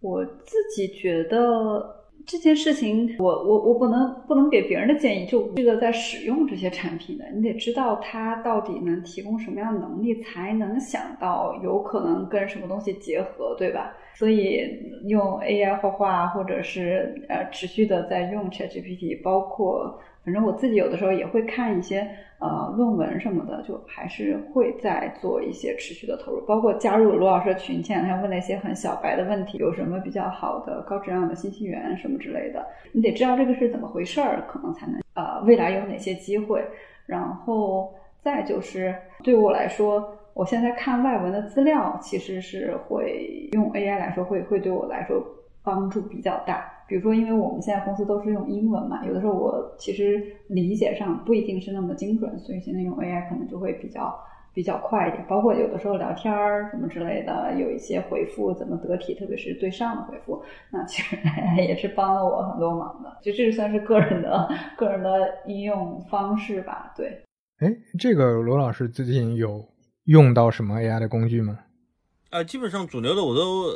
我自己觉得。这件事情，我我我不能不能给别人的建议，就这个在使用这些产品的，你得知道它到底能提供什么样的能力，才能想到有可能跟什么东西结合，对吧？所以用 AI 画画，或者是呃持续的在用 ChatGPT，包括。反正我自己有的时候也会看一些呃论文什么的，就还是会在做一些持续的投入，包括加入罗老师的群，前两天问了一些很小白的问题，有什么比较好的高质量的信息源什么之类的，你得知道这个是怎么回事儿，可能才能呃未来有哪些机会。然后再就是对我来说，我现在看外文的资料，其实是会用 AI 来说，会会对我来说帮助比较大。比如说，因为我们现在公司都是用英文嘛，有的时候我其实理解上不一定是那么精准，所以现在用 AI 可能就会比较比较快一点。包括有的时候聊天儿什么之类的，有一些回复怎么得体，特别是对上的回复，那其实 也是帮了我很多忙的。就这算是个人的个人的应用方式吧。对，哎，这个罗老师最近有用到什么 AI 的工具吗？啊，基本上主流的我都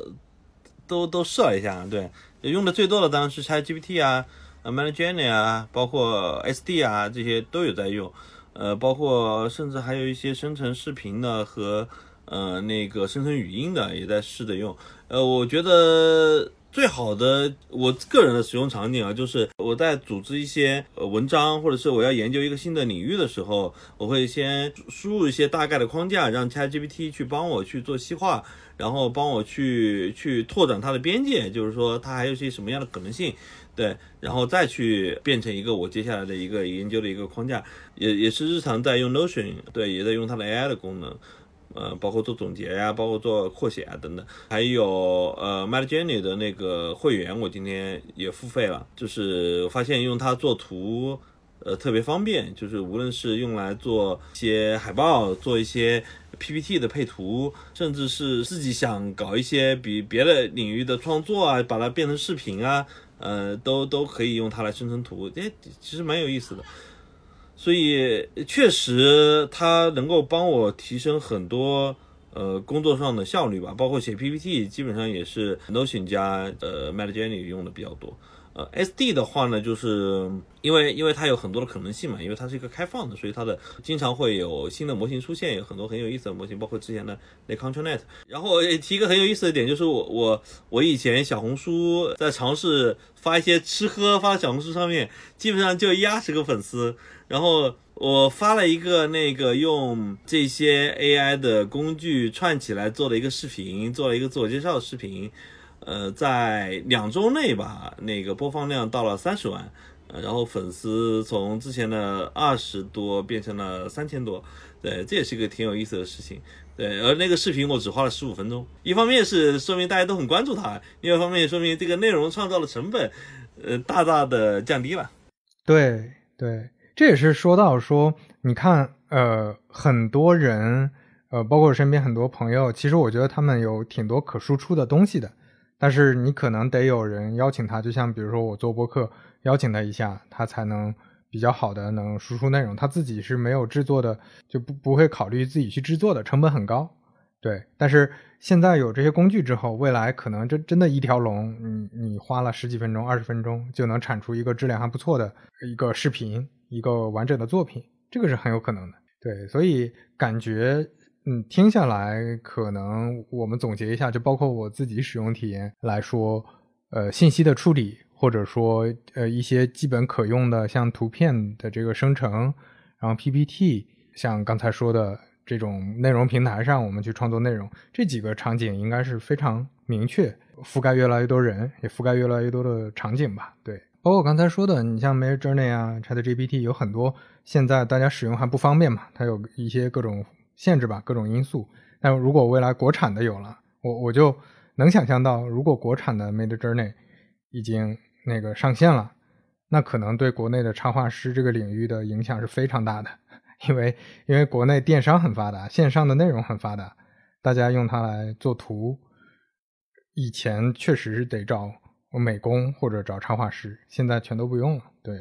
都都试了一下，对。用的最多的当然是 ChatGPT 啊，呃 m a n j o r n y 啊，包括 SD 啊，这些都有在用。呃，包括甚至还有一些生成视频的和呃那个生成语音的也在试着用。呃，我觉得最好的我个人的使用场景啊，就是我在组织一些呃文章，或者是我要研究一个新的领域的时候，我会先输入一些大概的框架，让 ChatGPT 去帮我去做细化。然后帮我去去拓展它的边界，就是说它还有些什么样的可能性，对，然后再去变成一个我接下来的一个研究的一个框架，也也是日常在用 Notion，对，也在用它的 AI 的功能，呃，包括做总结呀，包括做扩写啊等等，还有呃 Midjourney 的那个会员，我今天也付费了，就是发现用它做图，呃，特别方便，就是无论是用来做一些海报，做一些。PPT 的配图，甚至是自己想搞一些比别的领域的创作啊，把它变成视频啊，呃，都都可以用它来生成图，哎，其实蛮有意思的。所以确实它能够帮我提升很多呃工作上的效率吧，包括写 PPT，基本上也是 Notion 加呃 Midjourney 用的比较多。呃，SD 的话呢，就是因为因为它有很多的可能性嘛，因为它是一个开放的，所以它的经常会有新的模型出现，有很多很有意思的模型，包括之前的那 ControlNet。然后提一个很有意思的点，就是我我我以前小红书在尝试发一些吃喝，发到小红书上面，基本上就一二十个粉丝。然后我发了一个那个用这些 AI 的工具串起来做的一个视频，做了一个自我介绍的视频。呃，在两周内吧，那个播放量到了三十万，然后粉丝从之前的二十多变成了三千多，对，这也是一个挺有意思的事情，对。而那个视频我只花了十五分钟，一方面是说明大家都很关注它，另一方面也说明这个内容创造的成本，呃，大大的降低了。对对，这也是说到说，你看，呃，很多人，呃，包括我身边很多朋友，其实我觉得他们有挺多可输出的东西的。但是你可能得有人邀请他，就像比如说我做播客，邀请他一下，他才能比较好的能输出内容。他自己是没有制作的，就不不会考虑自己去制作的，成本很高。对，但是现在有这些工具之后，未来可能真真的一条龙，你你花了十几分钟、二十分钟就能产出一个质量还不错的一个视频，一个完整的作品，这个是很有可能的。对，所以感觉。嗯，听下来，可能我们总结一下，就包括我自己使用体验来说，呃，信息的处理，或者说呃一些基本可用的，像图片的这个生成，然后 PPT，像刚才说的这种内容平台上，我们去创作内容，这几个场景应该是非常明确，覆盖越来越多人，也覆盖越来越多的场景吧。对，包括刚才说的，你像 Midjourney 啊，ChatGPT 有很多现在大家使用还不方便嘛，它有一些各种。限制吧，各种因素。但如果未来国产的有了，我我就能想象到，如果国产的 Made Journey 已经那个上线了，那可能对国内的插画师这个领域的影响是非常大的。因为因为国内电商很发达，线上的内容很发达，大家用它来做图，以前确实是得找美工或者找插画师，现在全都不用了。对，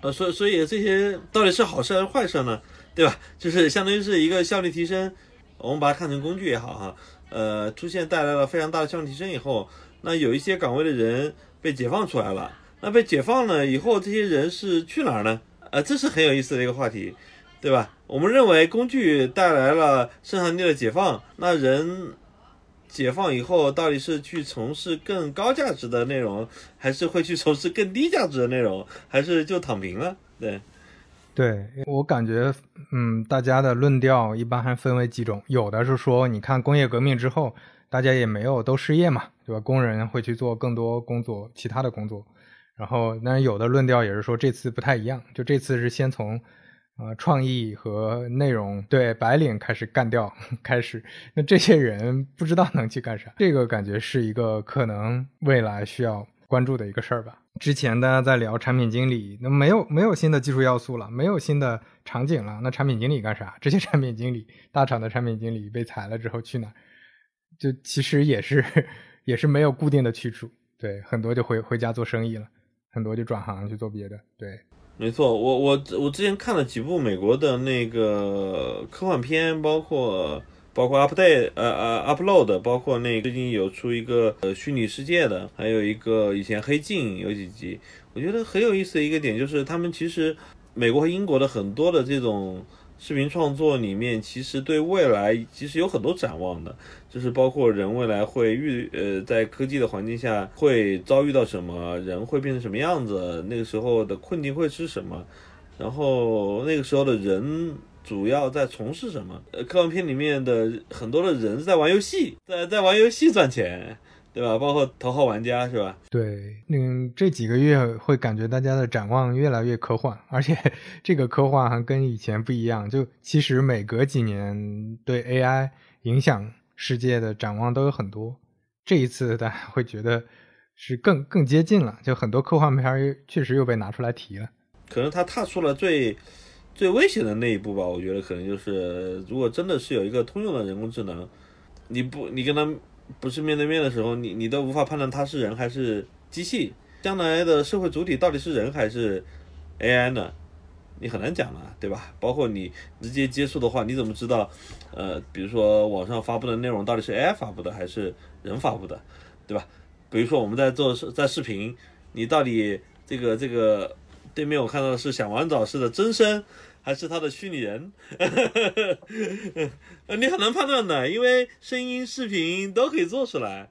呃，所所以这些到底是好事还是坏事呢？对吧？就是相当于是一个效率提升，我们把它看成工具也好哈。呃，出现带来了非常大的效率提升以后，那有一些岗位的人被解放出来了。那被解放了以后，这些人是去哪儿呢？呃，这是很有意思的一个话题，对吧？我们认为工具带来了生产力的解放，那人解放以后，到底是去从事更高价值的内容，还是会去从事更低价值的内容，还是就躺平了？对，对我感觉，嗯，大家的论调一般还分为几种，有的是说，你看工业革命之后，大家也没有都失业嘛，对吧？工人会去做更多工作，其他的工作。然后，那有的论调也是说，这次不太一样，就这次是先从。呃，创意和内容对白领开始干掉，开始，那这些人不知道能去干啥，这个感觉是一个可能未来需要关注的一个事儿吧。之前大家在聊产品经理，那没有没有新的技术要素了，没有新的场景了，那产品经理干啥？这些产品经理，大厂的产品经理被裁了之后去哪？就其实也是 也是没有固定的去处，对，很多就回回家做生意了，很多就转行去做别的，对。没错，我我我之前看了几部美国的那个科幻片，包括包括 update 呃呃 upload，包括那最近有出一个呃虚拟世界的，还有一个以前黑镜有几集，我觉得很有意思的一个点就是他们其实美国和英国的很多的这种。视频创作里面其实对未来其实有很多展望的，就是包括人未来会遇呃在科技的环境下会遭遇到什么，人会变成什么样子，那个时候的困境会是什么，然后那个时候的人主要在从事什么？呃，科幻片里面的很多的人在玩游戏，在在玩游戏赚钱。对吧？包括头号玩家是吧？对，嗯，这几个月会感觉大家的展望越来越科幻，而且 这个科幻还跟以前不一样。就其实每隔几年对 AI 影响世界的展望都有很多，这一次大家会觉得是更更接近了。就很多科幻片确实又被拿出来提了。可能他踏出了最最危险的那一步吧。我觉得可能就是，如果真的是有一个通用的人工智能，你不你跟他。不是面对面的时候，你你都无法判断他是人还是机器。将来的社会主体到底是人还是 AI 呢？你很难讲了，对吧？包括你直接接触的话，你怎么知道？呃，比如说网上发布的内容到底是 AI 发布的还是人发布的，对吧？比如说我们在做在视频，你到底这个这个对面我看到的是想玩早市的真身。还是他的虚拟人，你很难判断的，因为声音、视频都可以做出来，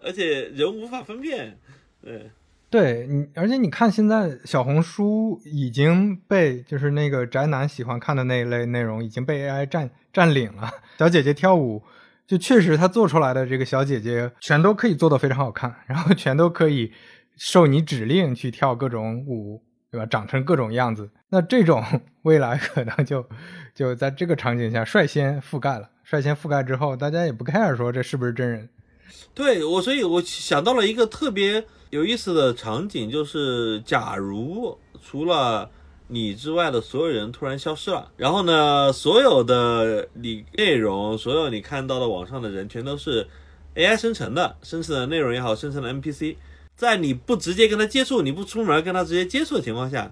而且人无法分辨。对，对你，而且你看，现在小红书已经被就是那个宅男喜欢看的那一类内容已经被 AI 占占领了。小姐姐跳舞，就确实她做出来的这个小姐姐全都可以做的非常好看，然后全都可以受你指令去跳各种舞。对吧？长成各种样子，那这种 未来可能就就在这个场景下率先覆盖了。率先覆盖之后，大家也不 care 说这是不是真人。对我，所以我想到了一个特别有意思的场景，就是假如除了你之外的所有人突然消失了，然后呢，所有的你内容，所有你看到的网上的人，全都是 AI 生成的，生成的内容也好，生成的 NPC。在你不直接跟他接触，你不出门跟他直接接触的情况下，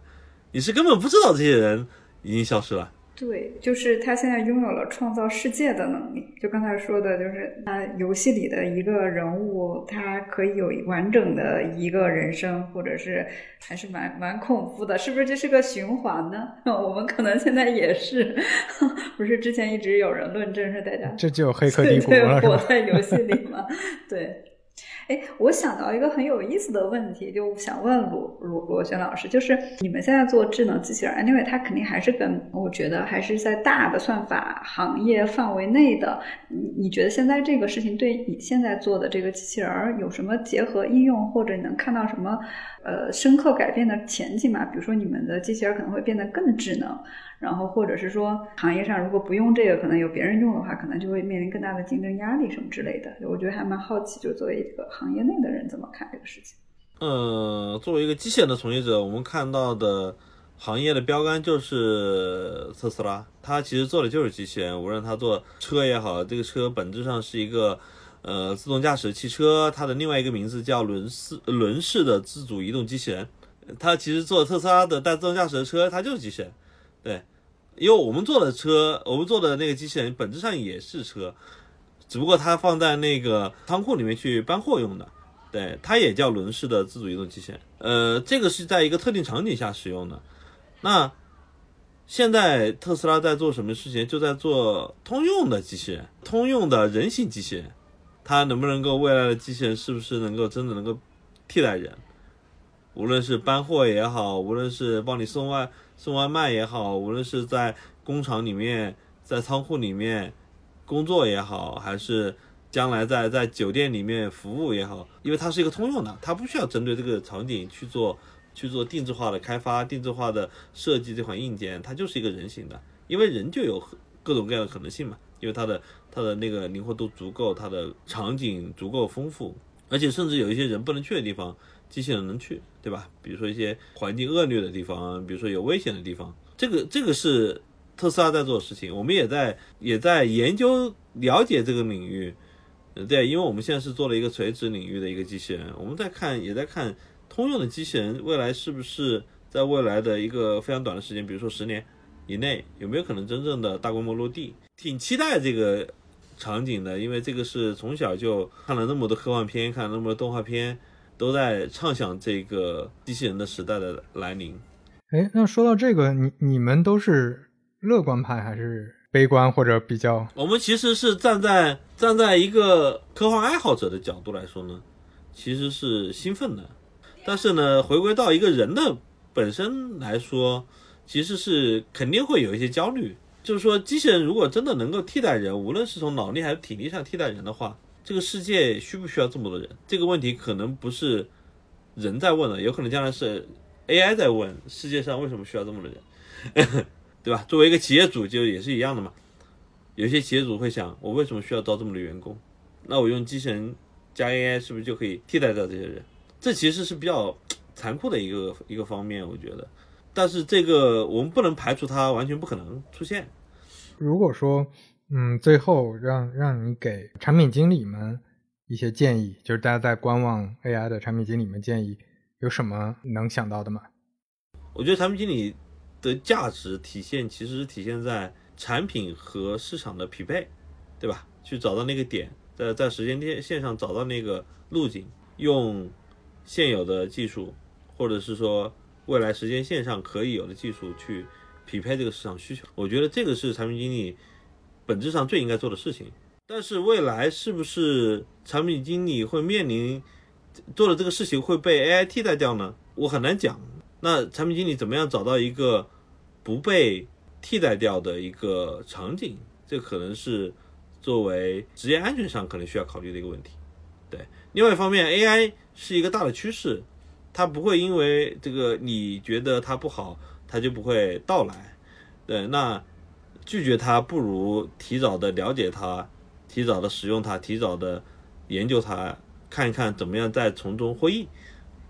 你是根本不知道这些人已经消失了。对，就是他现在拥有了创造世界的能力。就刚才说的，就是他游戏里的一个人物，他可以有完整的一个人生，或者是还是蛮蛮恐怖的，是不是？这是个循环呢？我们可能现在也是，不是？之前一直有人论证是大家这就黑客帝国了，活在游戏里嘛？对。哎，我想到一个很有意思的问题，就想问罗罗罗轩老师，就是你们现在做智能机器人，anyway，它肯定还是跟我觉得还是在大的算法行业范围内的。你你觉得现在这个事情对你现在做的这个机器人有什么结合应用，或者你能看到什么呃深刻改变的前景吗？比如说你们的机器人可能会变得更智能。然后，或者是说，行业上如果不用这个，可能有别人用的话，可能就会面临更大的竞争压力什么之类的。我觉得还蛮好奇，就作为一个行业内的人怎么看这个事情。呃，作为一个机械的从业者，我们看到的行业的标杆就是特斯拉，它其实做的就是机器人。无论它做车也好，这个车本质上是一个呃自动驾驶汽车，它的另外一个名字叫轮式轮式的自主移动机器人。它其实做特斯拉的带自动驾驶的车，它就是机器人，对。因为我们做的车，我们做的那个机器人本质上也是车，只不过它放在那个仓库里面去搬货用的，对，它也叫轮式的自主移动机器人。呃，这个是在一个特定场景下使用的。那现在特斯拉在做什么事情？就在做通用的机器人，通用的人形机器人。它能不能够未来的机器人是不是能够真的能够替代人？无论是搬货也好，无论是帮你送外送外卖也好，无论是在工厂里面、在仓库里面工作也好，还是将来在在酒店里面服务也好，因为它是一个通用的，它不需要针对这个场景去做去做定制化的开发、定制化的设计这款硬件，它就是一个人形的，因为人就有各种各样的可能性嘛，因为它的它的那个灵活度足够，它的场景足够丰富，而且甚至有一些人不能去的地方。机器人能去，对吧？比如说一些环境恶劣的地方，比如说有危险的地方，这个这个是特斯拉在做的事情。我们也在也在研究了解这个领域，对，因为我们现在是做了一个垂直领域的一个机器人，我们在看也在看通用的机器人未来是不是在未来的一个非常短的时间，比如说十年以内，有没有可能真正的大规模落地？挺期待这个场景的，因为这个是从小就看了那么多科幻片，看了那么多动画片。都在畅想这个机器人的时代的来临。哎，那说到这个，你你们都是乐观派还是悲观或者比较？我们其实是站在站在一个科幻爱好者的角度来说呢，其实是兴奋的。但是呢，回归到一个人的本身来说，其实是肯定会有一些焦虑。就是说，机器人如果真的能够替代人，无论是从脑力还是体力上替代人的话。这个世界需不需要这么多人？这个问题可能不是人在问了，有可能将来是 AI 在问：世界上为什么需要这么多人？对吧？作为一个企业主，就也是一样的嘛。有些企业主会想：我为什么需要招这么多员工？那我用机器人加 AI 是不是就可以替代掉这些人？这其实是比较残酷的一个一个方面，我觉得。但是这个我们不能排除它完全不可能出现。如果说。嗯，最后让让你给产品经理们一些建议，就是大家在观望 AI 的产品经理们建议有什么能想到的吗？我觉得产品经理的价值体现其实体现在产品和市场的匹配，对吧？去找到那个点，在在时间线线上找到那个路径，用现有的技术，或者是说未来时间线上可以有的技术去匹配这个市场需求。我觉得这个是产品经理。本质上最应该做的事情，但是未来是不是产品经理会面临做的这个事情会被 AI 替代掉呢？我很难讲。那产品经理怎么样找到一个不被替代掉的一个场景？这可能是作为职业安全上可能需要考虑的一个问题。对，另外一方面，AI 是一个大的趋势，它不会因为这个你觉得它不好，它就不会到来。对，那。拒绝他，不如提早的了解他，提早的使用他，提早的研究他，看一看怎么样再从中获益。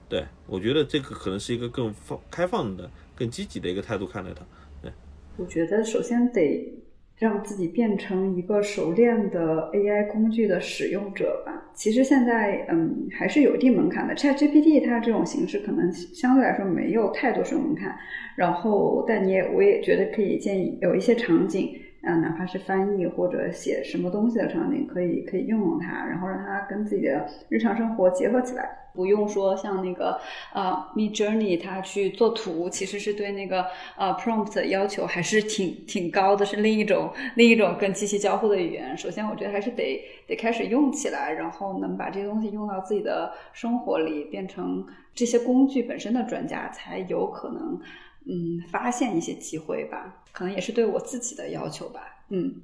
对我觉得这个可能是一个更放开放的、更积极的一个态度看待他。对，我觉得首先得。让自己变成一个熟练的 AI 工具的使用者吧。其实现在，嗯，还是有一定门槛的。ChatGPT 它这种形式可能相对来说没有太多使用门槛。然后，但你也，我也觉得可以建议有一些场景。嗯，哪怕是翻译或者写什么东西的场景，可以可以用用它，然后让它跟自己的日常生活结合起来，不用说像那个呃，Mid Journey 它去做图，其实是对那个呃 prompt 要求还是挺挺高的，是另一种另一种跟机器交互的语言。首先，我觉得还是得得开始用起来，然后能把这些东西用到自己的生活里，变成这些工具本身的专家，才有可能。嗯，发现一些机会吧，可能也是对我自己的要求吧。嗯，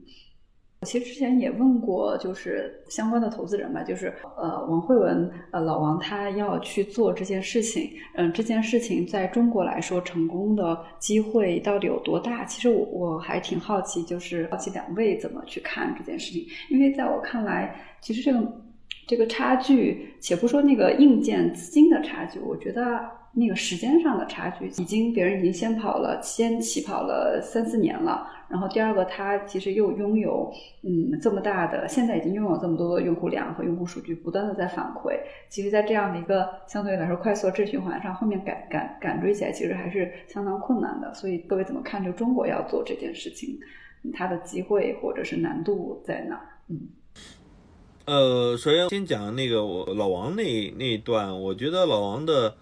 我其实之前也问过，就是相关的投资人吧，就是呃，王慧文，呃，老王他要去做这件事情，嗯，这件事情在中国来说成功的机会到底有多大？其实我我还挺好奇，就是好奇两位怎么去看这件事情，因为在我看来，其实这个这个差距，且不说那个硬件资金的差距，我觉得。那个时间上的差距，已经别人已经先跑了，先起跑了三四年了。然后第二个，它其实又拥有嗯这么大的，现在已经拥有这么多的用户量和用户数据，不断的在反馈。其实，在这样的一个相对来说快速的正循环上，后面赶赶赶追起来，其实还是相当困难的。所以各位怎么看？就中国要做这件事情，它的机会或者是难度在哪？嗯，呃，首先先讲那个我老王那那一段，我觉得老王的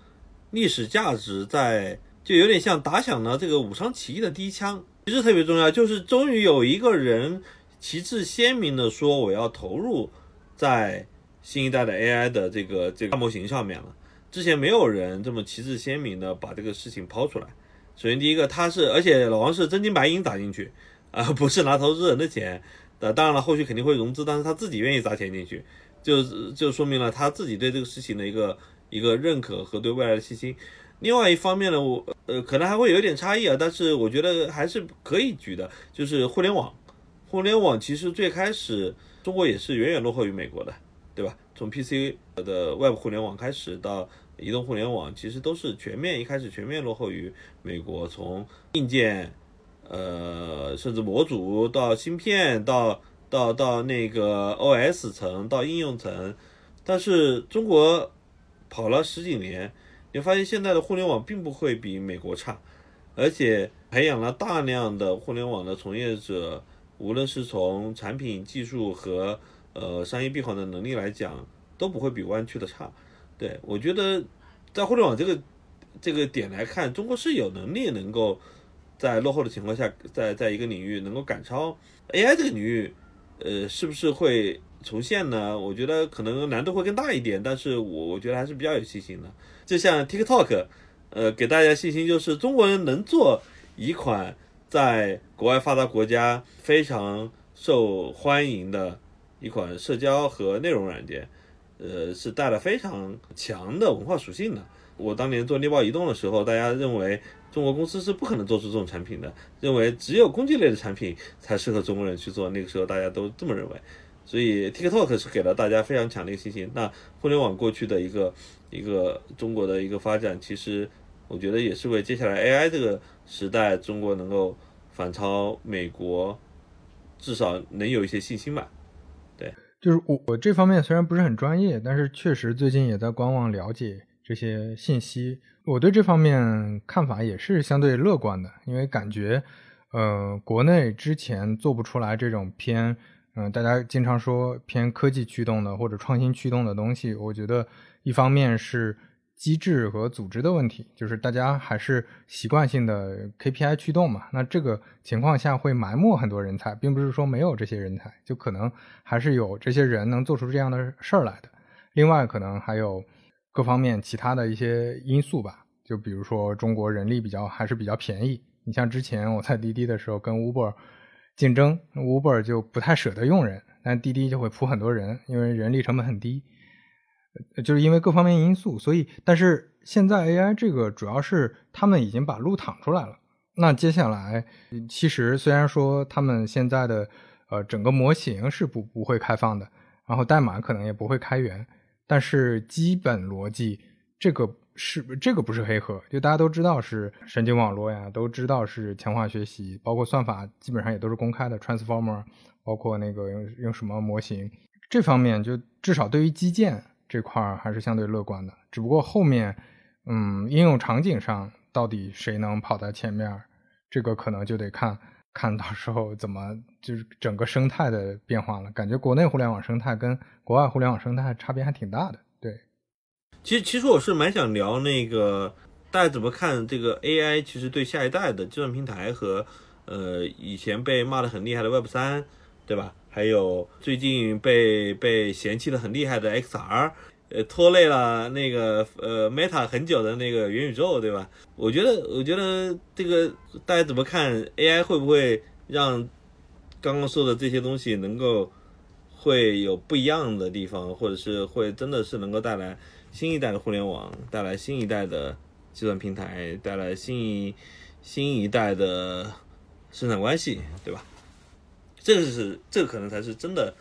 历史价值在，就有点像打响了这个武昌起义的第一枪，其实特别重要，就是终于有一个人旗帜鲜明的说我要投入在新一代的 AI 的这个这个大模型上面了。之前没有人这么旗帜鲜明的把这个事情抛出来。首先第一个，他是而且老王是真金白银打进去，啊，不是拿投资人的钱。呃，当然了，后续肯定会融资，但是他自己愿意砸钱进去，就就说明了他自己对这个事情的一个一个认可和对未来的信心。另外一方面呢，我呃可能还会有点差异啊，但是我觉得还是可以举的，就是互联网。互联网其实最开始中国也是远远落后于美国的，对吧？从 PC 的 Web 互联网开始到移动互联网，其实都是全面一开始全面落后于美国，从硬件。呃，甚至模组到芯片，到到到那个 OS 层，到应用层，但是中国跑了十几年，你发现现在的互联网并不会比美国差，而且培养了大量的互联网的从业者，无论是从产品技术和呃商业闭环的能力来讲，都不会比湾区的差。对我觉得，在互联网这个这个点来看，中国是有能力能够。在落后的情况下，在在一个领域能够赶超 AI 这个领域，呃，是不是会重现呢？我觉得可能难度会更大一点，但是我我觉得还是比较有信心的。就像 TikTok，呃，给大家信心就是中国人能做一款在国外发达国家非常受欢迎的一款社交和内容软件，呃，是带了非常强的文化属性的。我当年做猎豹移动的时候，大家认为。中国公司是不可能做出这种产品的，认为只有工具类的产品才适合中国人去做。那个时候大家都这么认为，所以 TikTok 是给了大家非常强的一个信心。那互联网过去的一个一个中国的一个发展，其实我觉得也是为接下来 AI 这个时代中国能够反超美国，至少能有一些信心吧。对，就是我我这方面虽然不是很专业，但是确实最近也在观望了解这些信息。我对这方面看法也是相对乐观的，因为感觉，呃，国内之前做不出来这种偏，嗯，大家经常说偏科技驱动的或者创新驱动的东西。我觉得一方面是机制和组织的问题，就是大家还是习惯性的 KPI 驱动嘛。那这个情况下会埋没很多人才，并不是说没有这些人才，就可能还是有这些人能做出这样的事儿来的。另外，可能还有。各方面其他的一些因素吧，就比如说中国人力比较还是比较便宜。你像之前我在滴滴的时候跟 Uber 竞争，Uber 就不太舍得用人，但滴滴就会铺很多人，因为人力成本很低。就是因为各方面因素，所以但是现在 AI 这个主要是他们已经把路躺出来了。那接下来其实虽然说他们现在的呃整个模型是不不会开放的，然后代码可能也不会开源。但是基本逻辑，这个是这个不是黑盒，就大家都知道是神经网络呀，都知道是强化学习，包括算法基本上也都是公开的，transformer，包括那个用用什么模型，这方面就至少对于基建这块儿还是相对乐观的。只不过后面，嗯，应用场景上到底谁能跑在前面，这个可能就得看。看到时候怎么就是整个生态的变化了？感觉国内互联网生态跟国外互联网生态差别还挺大的。对，其实其实我是蛮想聊那个大家怎么看这个 AI，其实对下一代的计算平台和呃以前被骂的很厉害的 Web 三，对吧？还有最近被被嫌弃的很厉害的 XR。呃，拖累了那个呃 Meta 很久的那个元宇宙，对吧？我觉得，我觉得这个大家怎么看 AI 会不会让刚刚说的这些东西能够会有不一样的地方，或者是会真的是能够带来新一代的互联网，带来新一代的计算平台，带来新一新一代的生产关系，对吧？这个是这个可能才是真的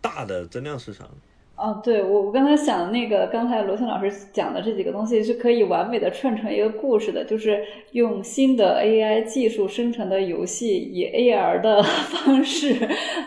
大的增量市场。哦，对我我刚才想那个，刚才罗翔老师讲的这几个东西是可以完美的串成一个故事的，就是用新的 AI 技术生成的游戏，以 AR 的 方式，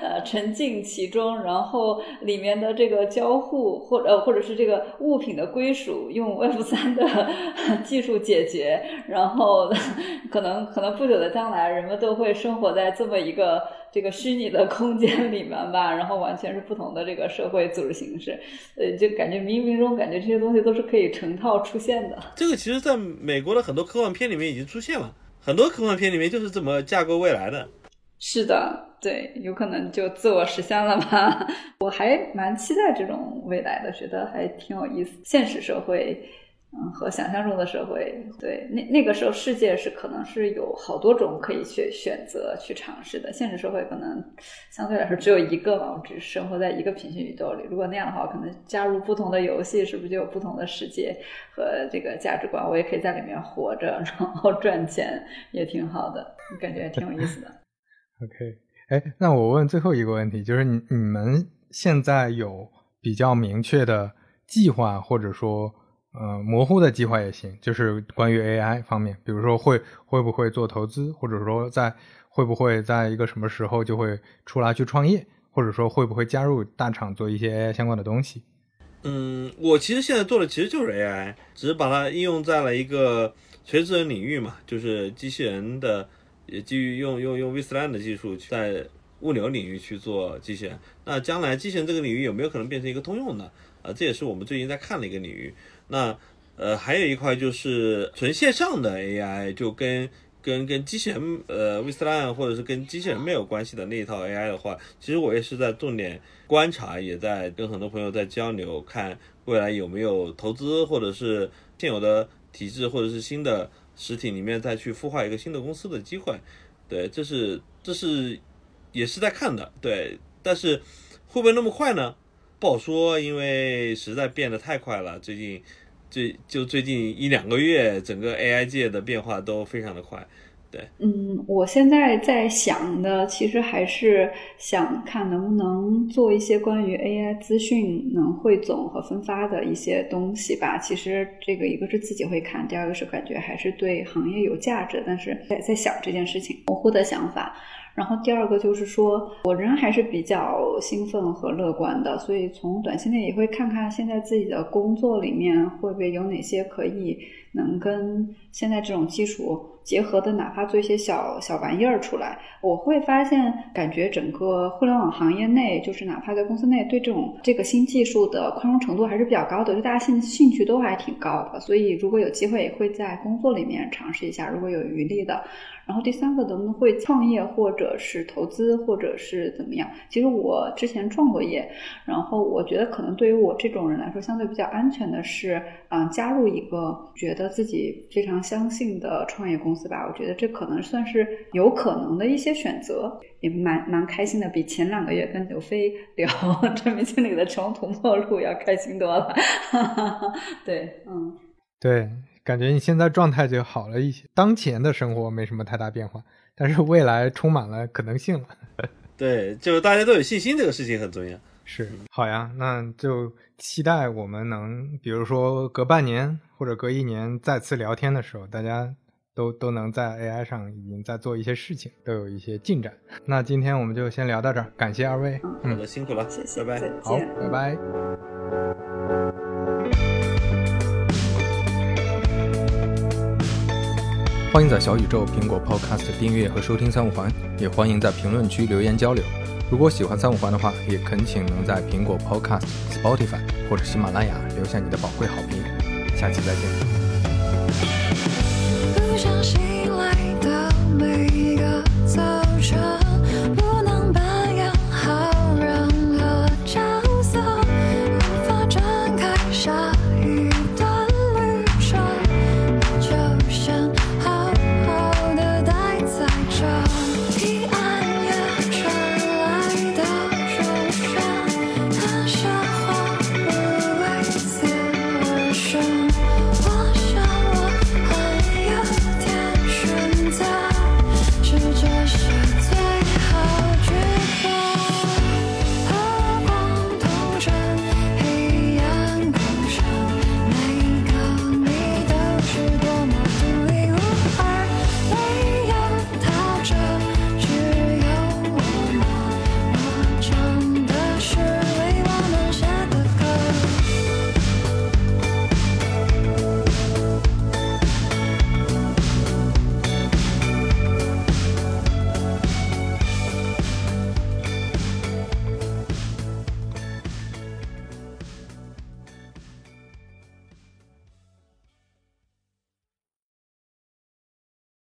呃，沉浸其中，然后里面的这个交互或者或者是这个物品的归属，用 Web 三的 技术解决，然后 可能可能不久的将来，人们都会生活在这么一个。这个虚拟的空间里面吧，然后完全是不同的这个社会组织形式，呃，就感觉冥冥中感觉这些东西都是可以成套出现的。这个其实在美国的很多科幻片里面已经出现了，很多科幻片里面就是这么架构未来的。是的，对，有可能就自我实现了吧？我还蛮期待这种未来的，觉得还挺有意思。现实社会。嗯，和想象中的社会，对那那个时候世界是可能是有好多种可以去选择去尝试的。现实社会可能相对来说只有一个嘛，我们只生活在一个平行宇宙里。如果那样的话，可能加入不同的游戏，是不是就有不同的世界和这个价值观？我也可以在里面活着，然后赚钱，也挺好的，感觉也挺有意思的。OK，哎，那我问最后一个问题，就是你你们现在有比较明确的计划，或者说？呃，模糊的计划也行，就是关于 AI 方面，比如说会会不会做投资，或者说在会不会在一个什么时候就会出来去创业，或者说会不会加入大厂做一些 AI 相关的东西。嗯，我其实现在做的其实就是 AI，只是把它应用在了一个垂直的领域嘛，就是机器人的，也基于用用用 VSLAN 的技术去在物流领域去做机器人。那将来机器人这个领域有没有可能变成一个通用的？啊，这也是我们最近在看的一个领域。那呃，还有一块就是纯线上的 AI，就跟跟跟机器人呃 v i s l a n 或者是跟机器人没有关系的那一套 AI 的话，其实我也是在重点观察，也在跟很多朋友在交流，看未来有没有投资，或者是现有的体制或者是新的实体里面再去孵化一个新的公司的机会。对，这是这是也是在看的，对，但是会不会那么快呢？不好说，因为实在变得太快了。最近，最就最近一两个月，整个 AI 界的变化都非常的快。对，嗯，我现在在想的，其实还是想看能不能做一些关于 AI 资讯能汇总和分发的一些东西吧。其实这个一个是自己会看，第二个是感觉还是对行业有价值。但是在在想这件事情，模糊的想法。然后第二个就是说，我人还是比较兴奋和乐观的，所以从短期内也会看看现在自己的工作里面会不会有哪些可以能跟现在这种技术。结合的，哪怕做一些小小玩意儿出来，我会发现，感觉整个互联网行业内，就是哪怕在公司内，对这种这个新技术的宽容程度还是比较高的，就大家兴兴趣都还挺高的。所以，如果有机会，也会在工作里面尝试一下，如果有余力的。然后第三个，能不能会创业，或者是投资，或者是怎么样？其实我之前创过业，然后我觉得可能对于我这种人来说，相对比较安全的是，嗯，加入一个觉得自己非常相信的创业公司吧。我觉得这可能算是有可能的一些选择，也蛮蛮开心的，比前两个月跟刘飞聊产品经理的穷途末路要开心多了。对，嗯，对。感觉你现在状态就好了一些，当前的生活没什么太大变化，但是未来充满了可能性了。对，就是大家都有信心，这个事情很重要。是，好呀，那就期待我们能，比如说隔半年或者隔一年再次聊天的时候，大家都都能在 AI 上已经在做一些事情，都有一些进展。那今天我们就先聊到这儿，感谢二位，好的，辛苦了，谢谢，拜拜，好，拜拜。欢迎在小宇宙、苹果 Podcast 订阅和收听三五环，也欢迎在评论区留言交流。如果喜欢三五环的话，也恳请能在苹果 Podcast、Spotify 或者喜马拉雅留下你的宝贵好评。下期再见。